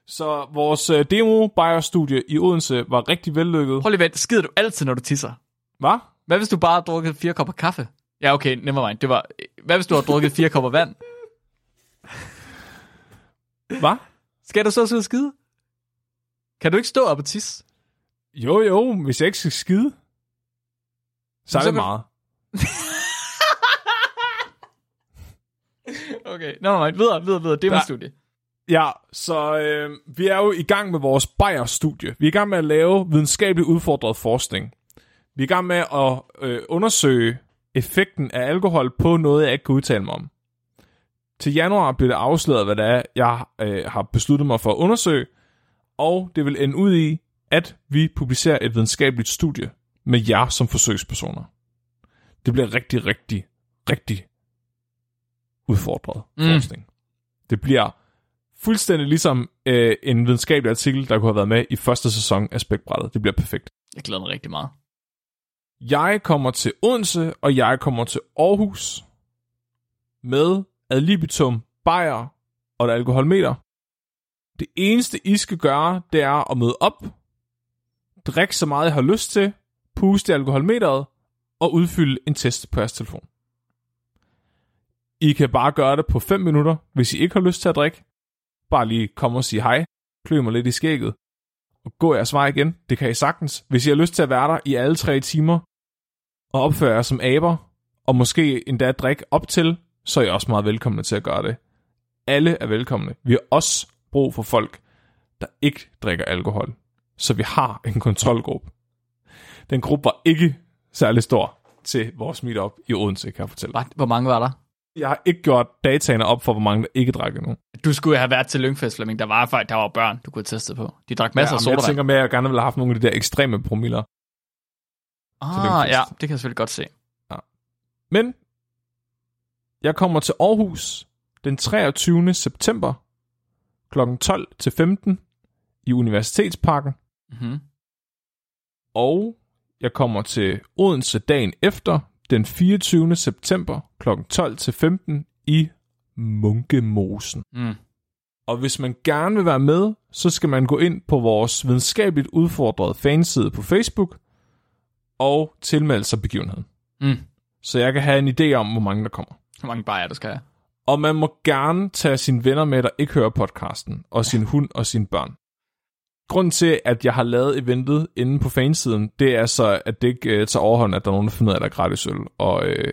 Så vores øh, demo studie i Odense var rigtig vellykket. Prøv lige at vente, skider du altid, når du tisser? Hvad? Hvad hvis du bare har drukket fire kopper kaffe? Ja, okay, never mind. Det var, hvad hvis du har drukket fire kopper vand? Hvad? Skal du så og skide? Kan du ikke stå op og tisse? Jo, jo, hvis jeg ikke skal skide, så er Så det kan- meget. Okay, never mind. Videre, videre, videre. Det var studie. Ja, så øh, vi er jo i gang med vores Bayer-studie. Vi er i gang med at lave videnskabeligt udfordret forskning. Vi er i gang med at øh, undersøge effekten af alkohol på noget, jeg ikke kan udtale mig om. Til januar bliver det afsløret, hvad det er, jeg øh, har besluttet mig for at undersøge, og det vil ende ud i, at vi publicerer et videnskabeligt studie med jer som forsøgspersoner. Det bliver rigtig, rigtig, rigtig udfordret Mm. forskning. Det bliver fuldstændig ligesom øh, en videnskabelig artikel, der kunne have været med i første sæson af Spækbrættet. Det bliver perfekt. Jeg glæder mig rigtig meget. Jeg kommer til Odense, og jeg kommer til Aarhus med ad libitum, bajer og et alkoholmeter. Det eneste, I skal gøre, det er at møde op, drikke så meget, I har lyst til, puste i alkoholmeteret og udfylde en test på jeres telefon. I kan bare gøre det på 5 minutter, hvis I ikke har lyst til at drikke. Bare lige komme og sige hej, klø mig lidt i skægget, og gå jeres vej igen. Det kan I sagtens. Hvis I har lyst til at være der i alle tre timer, og opføre jer som aber, og måske endda drikke op til, så er I også meget velkomne til at gøre det. Alle er velkomne. Vi har også brug for folk, der ikke drikker alkohol. Så vi har en kontrolgruppe. Den gruppe var ikke særlig stor til vores meetup i Odense, kan jeg fortælle. Hvad- Hvor mange var der? Jeg har ikke gjort dataene op for, hvor mange der ikke drak endnu. Du skulle have været til Lyngfest, Flemming. Der var, faktisk- der var børn, du kunne have testet på. De drak masser ja, af men jeg sodavand. tænker med, at jeg gerne ville have haft nogle af de der ekstreme promiller. ah, ja, det kan jeg selvfølgelig godt se. Men jeg kommer til Aarhus den 23. september kl. 12 til 15 i Universitetsparken. Mm-hmm. Og jeg kommer til Odense dagen efter den 24. september kl. 12 til 15 i Munkemosen. Mm. Og hvis man gerne vil være med, så skal man gå ind på vores videnskabeligt udfordrede fanside på Facebook og tilmelde sig begivenheden. Mm. Så jeg kan have en idé om, hvor mange der kommer. Hvor mange bajer du skal have? Og man må gerne tage sine venner med, der ikke hører podcasten, og sin hund og sine børn. Grunden til, at jeg har lavet eventet inde på fansiden, det er så, at det ikke uh, tager overhånd, at der er nogen, der finder ud af, at der er gratis øl, og uh,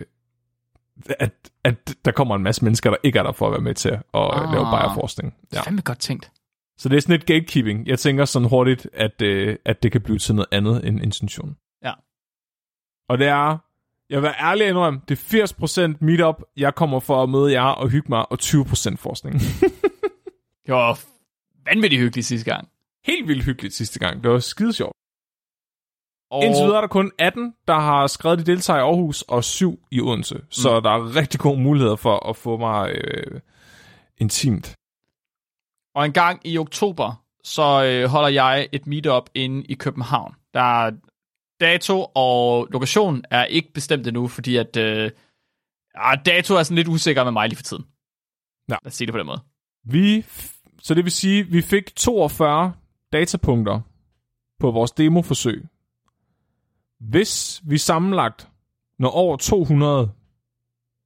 at, at der kommer en masse mennesker, der ikke er der for at være med til at Ah. uh, lave bajerforskning. Ja. Ja. Fandme godt tænkt. Så det er sådan lidt gatekeeping. Jeg tænker sådan hurtigt, at, uh, at det kan blive til noget andet end intention. Ja. Og det er, jeg vil ærlig indrømme, det er 80% meetup, jeg kommer for at møde jer og hygge mig, og 20% forskning. Det var vanvittigt hyggeligt sidste gang. Helt vildt hyggeligt sidste gang. Det var skide sjovt. Og... Indtil videre er der kun 18, der har skrevet, de deltager i Aarhus, og 7 i Odense. Så der er rigtig gode muligheder for at få mig øh, intimt. Og en gang i oktober, så øh, holder jeg et meetup inde i København. Der er dato og lokation er ikke bestemt endnu, fordi at øh, ja, dato er sådan lidt usikker med mig lige for tiden. Ja. Lad os sige det på den måde. Vi, så det vil sige, at vi fik 42 datapunkter på vores demoforsøg. Hvis vi sammenlagt når over 200,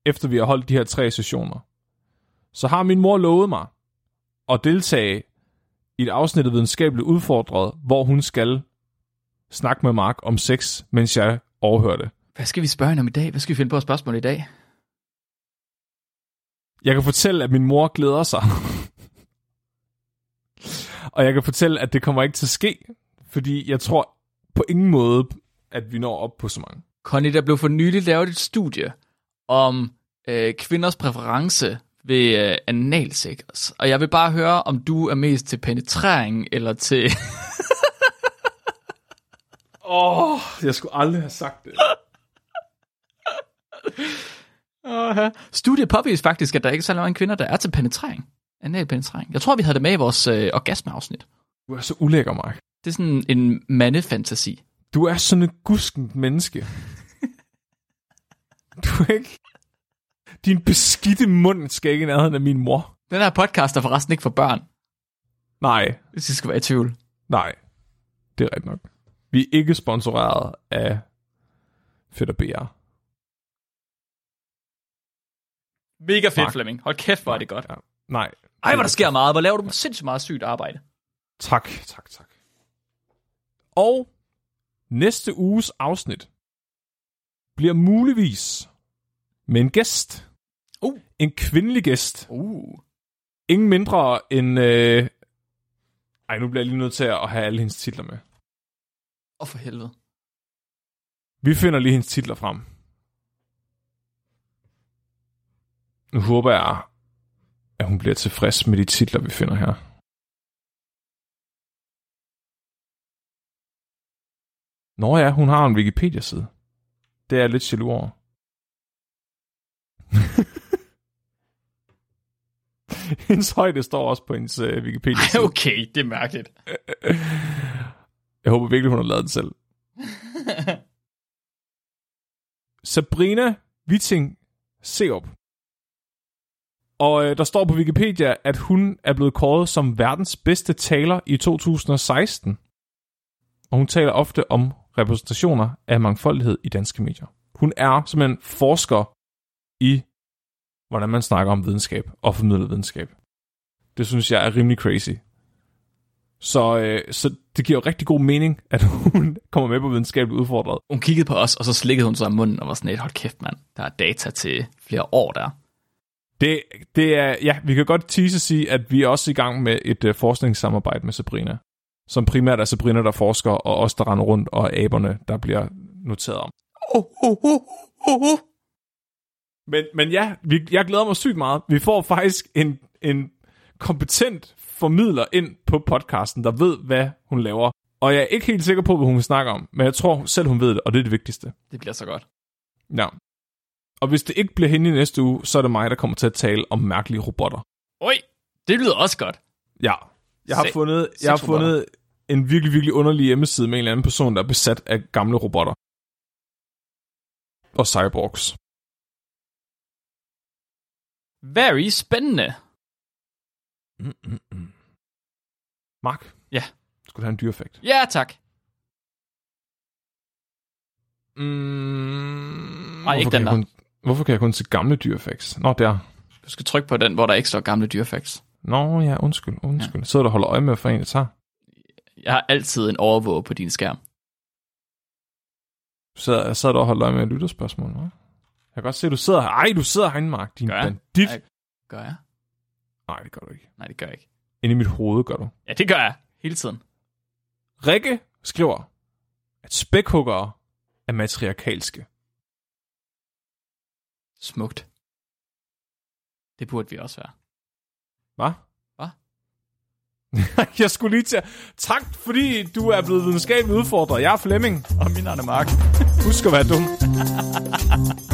efter vi har holdt de her tre sessioner, så har min mor lovet mig at deltage i et afsnit af videnskabeligt udfordret, hvor hun skal snakke med Mark om sex, mens jeg overhører det. Hvad skal vi spørge hende om i dag? Hvad skal vi finde på at spørgsmål i dag? Jeg kan fortælle, at min mor glæder sig. Og jeg kan fortælle, at det kommer ikke til at ske, fordi jeg tror på ingen måde, at vi når op på så mange. Connie, der blev for nylig lavet et studie om øh, kvinders præference ved øh, analsex. Og jeg vil bare høre, om du er mest til penetrering eller til... Åh, oh, jeg skulle aldrig have sagt det. Uh-huh. Studiet påviser faktisk, at der ikke er så mange kvinder, der er til penetrering. Analpenetrering. Jeg tror, vi havde det med i vores øh, orgasmeafsnit. Du er så ulækker, Mark. Det er sådan en mandefantasi. Du er sådan et guskent menneske. Du er ikke... Din beskidte mund skal ikke i nærheden af min mor. Den her podcast er forresten ikke for børn, Nej, hvis I skal være i tvivl. nej. Det er rigtigt nok. Vi er ikke sponsoreret af Fedt og BR. Mega fedt, Mark. Flemming. Hold kæft, hvor er det godt. Ja. Nej. Ej, hvor der sker meget. Hvor laver du sindssygt meget sygt arbejde. Tak, tak, tak. Og næste uges afsnit bliver muligvis med en gæst. Uh. En kvindelig gæst. Uh. Ingen mindre end... Øh... Ej, nu bliver jeg lige nødt til at have alle hendes titler med. Og for helvede. Vi finder lige hendes titler frem. Nu håber jeg, at hun bliver tilfreds med de titler, vi finder her. Nå ja, hun har en Wikipedia-side. Det er jeg lidt jaloux over. hendes højde står også på hendes uh, wikipedia Ej, okay, det er mærkeligt. Jeg håber virkelig, hun har lavet den selv. Sabrina Witting Seop. Og øh, der står på Wikipedia, at hun er blevet kåret som verdens bedste taler i 2016. Og hun taler ofte om repræsentationer af mangfoldighed i danske medier. Hun er simpelthen forsker i, hvordan man snakker om videnskab og formidler videnskab. Det synes jeg er rimelig crazy. Så, øh, så det giver jo rigtig god mening, at hun kommer med på videnskabeligt udfordret. Hun kiggede på os, og så slikkede hun sig om munden og var sådan et, hold kæft mand, der er data til flere år der. Det, det er, ja, vi kan godt tease sige, at vi er også i gang med et uh, forskningssamarbejde med Sabrina. Som primært er Sabrina, der forsker, og os, der render rundt, og aberne, der bliver noteret om. Oh, oh, oh, oh, oh. Men, men ja, vi, jeg glæder mig sygt meget. Vi får faktisk en, en kompetent formidler ind på podcasten, der ved, hvad hun laver. Og jeg er ikke helt sikker på, hvad hun vil snakke om, men jeg tror selv, hun ved det, og det er det vigtigste. Det bliver så godt. Ja. Og hvis det ikke bliver hende i næste uge, så er det mig, der kommer til at tale om mærkelige robotter. Oj, det lyder også godt. Ja. Jeg har Se- fundet, jeg har fundet en virkelig, virkelig underlig hjemmeside med en eller anden person, der er besat af gamle robotter. Og cyborgs. Very spændende. Mm-mm-mm. Mark? Ja. Skulle du have en dyreffekt? Ja, tak. Mm, Nej, ikke den jeg kun, Hvorfor kan jeg kun se gamle dyreffekts? Nå, der. Du skal trykke på den, hvor der ikke står gamle dyrefacts. Nå, ja, undskyld, undskyld. Ja. Sidder du og holder øje med, for en, jeg tager? Jeg har altid en overvåge på din skærm. Så sad du og holdt øje med lytterspørgsmål, hva'? Jeg kan godt se, at du sidder her. Ej, du sidder herinde, Mark, din Gør jeg? bandit. Ja. Gør jeg? Nej, det gør du ikke. Nej, det gør jeg ikke. Inde i mit hoved gør du. Ja, det gør jeg. Hele tiden. Rikke skriver, at spækhuggere er matriarkalske. Smukt. Det burde vi også være. Hvad? Hvad? jeg skulle lige til. Tak, fordi du er blevet videnskabeligt udfordret. Jeg er Flemming. Og min navn er Mark. Husk at være dum.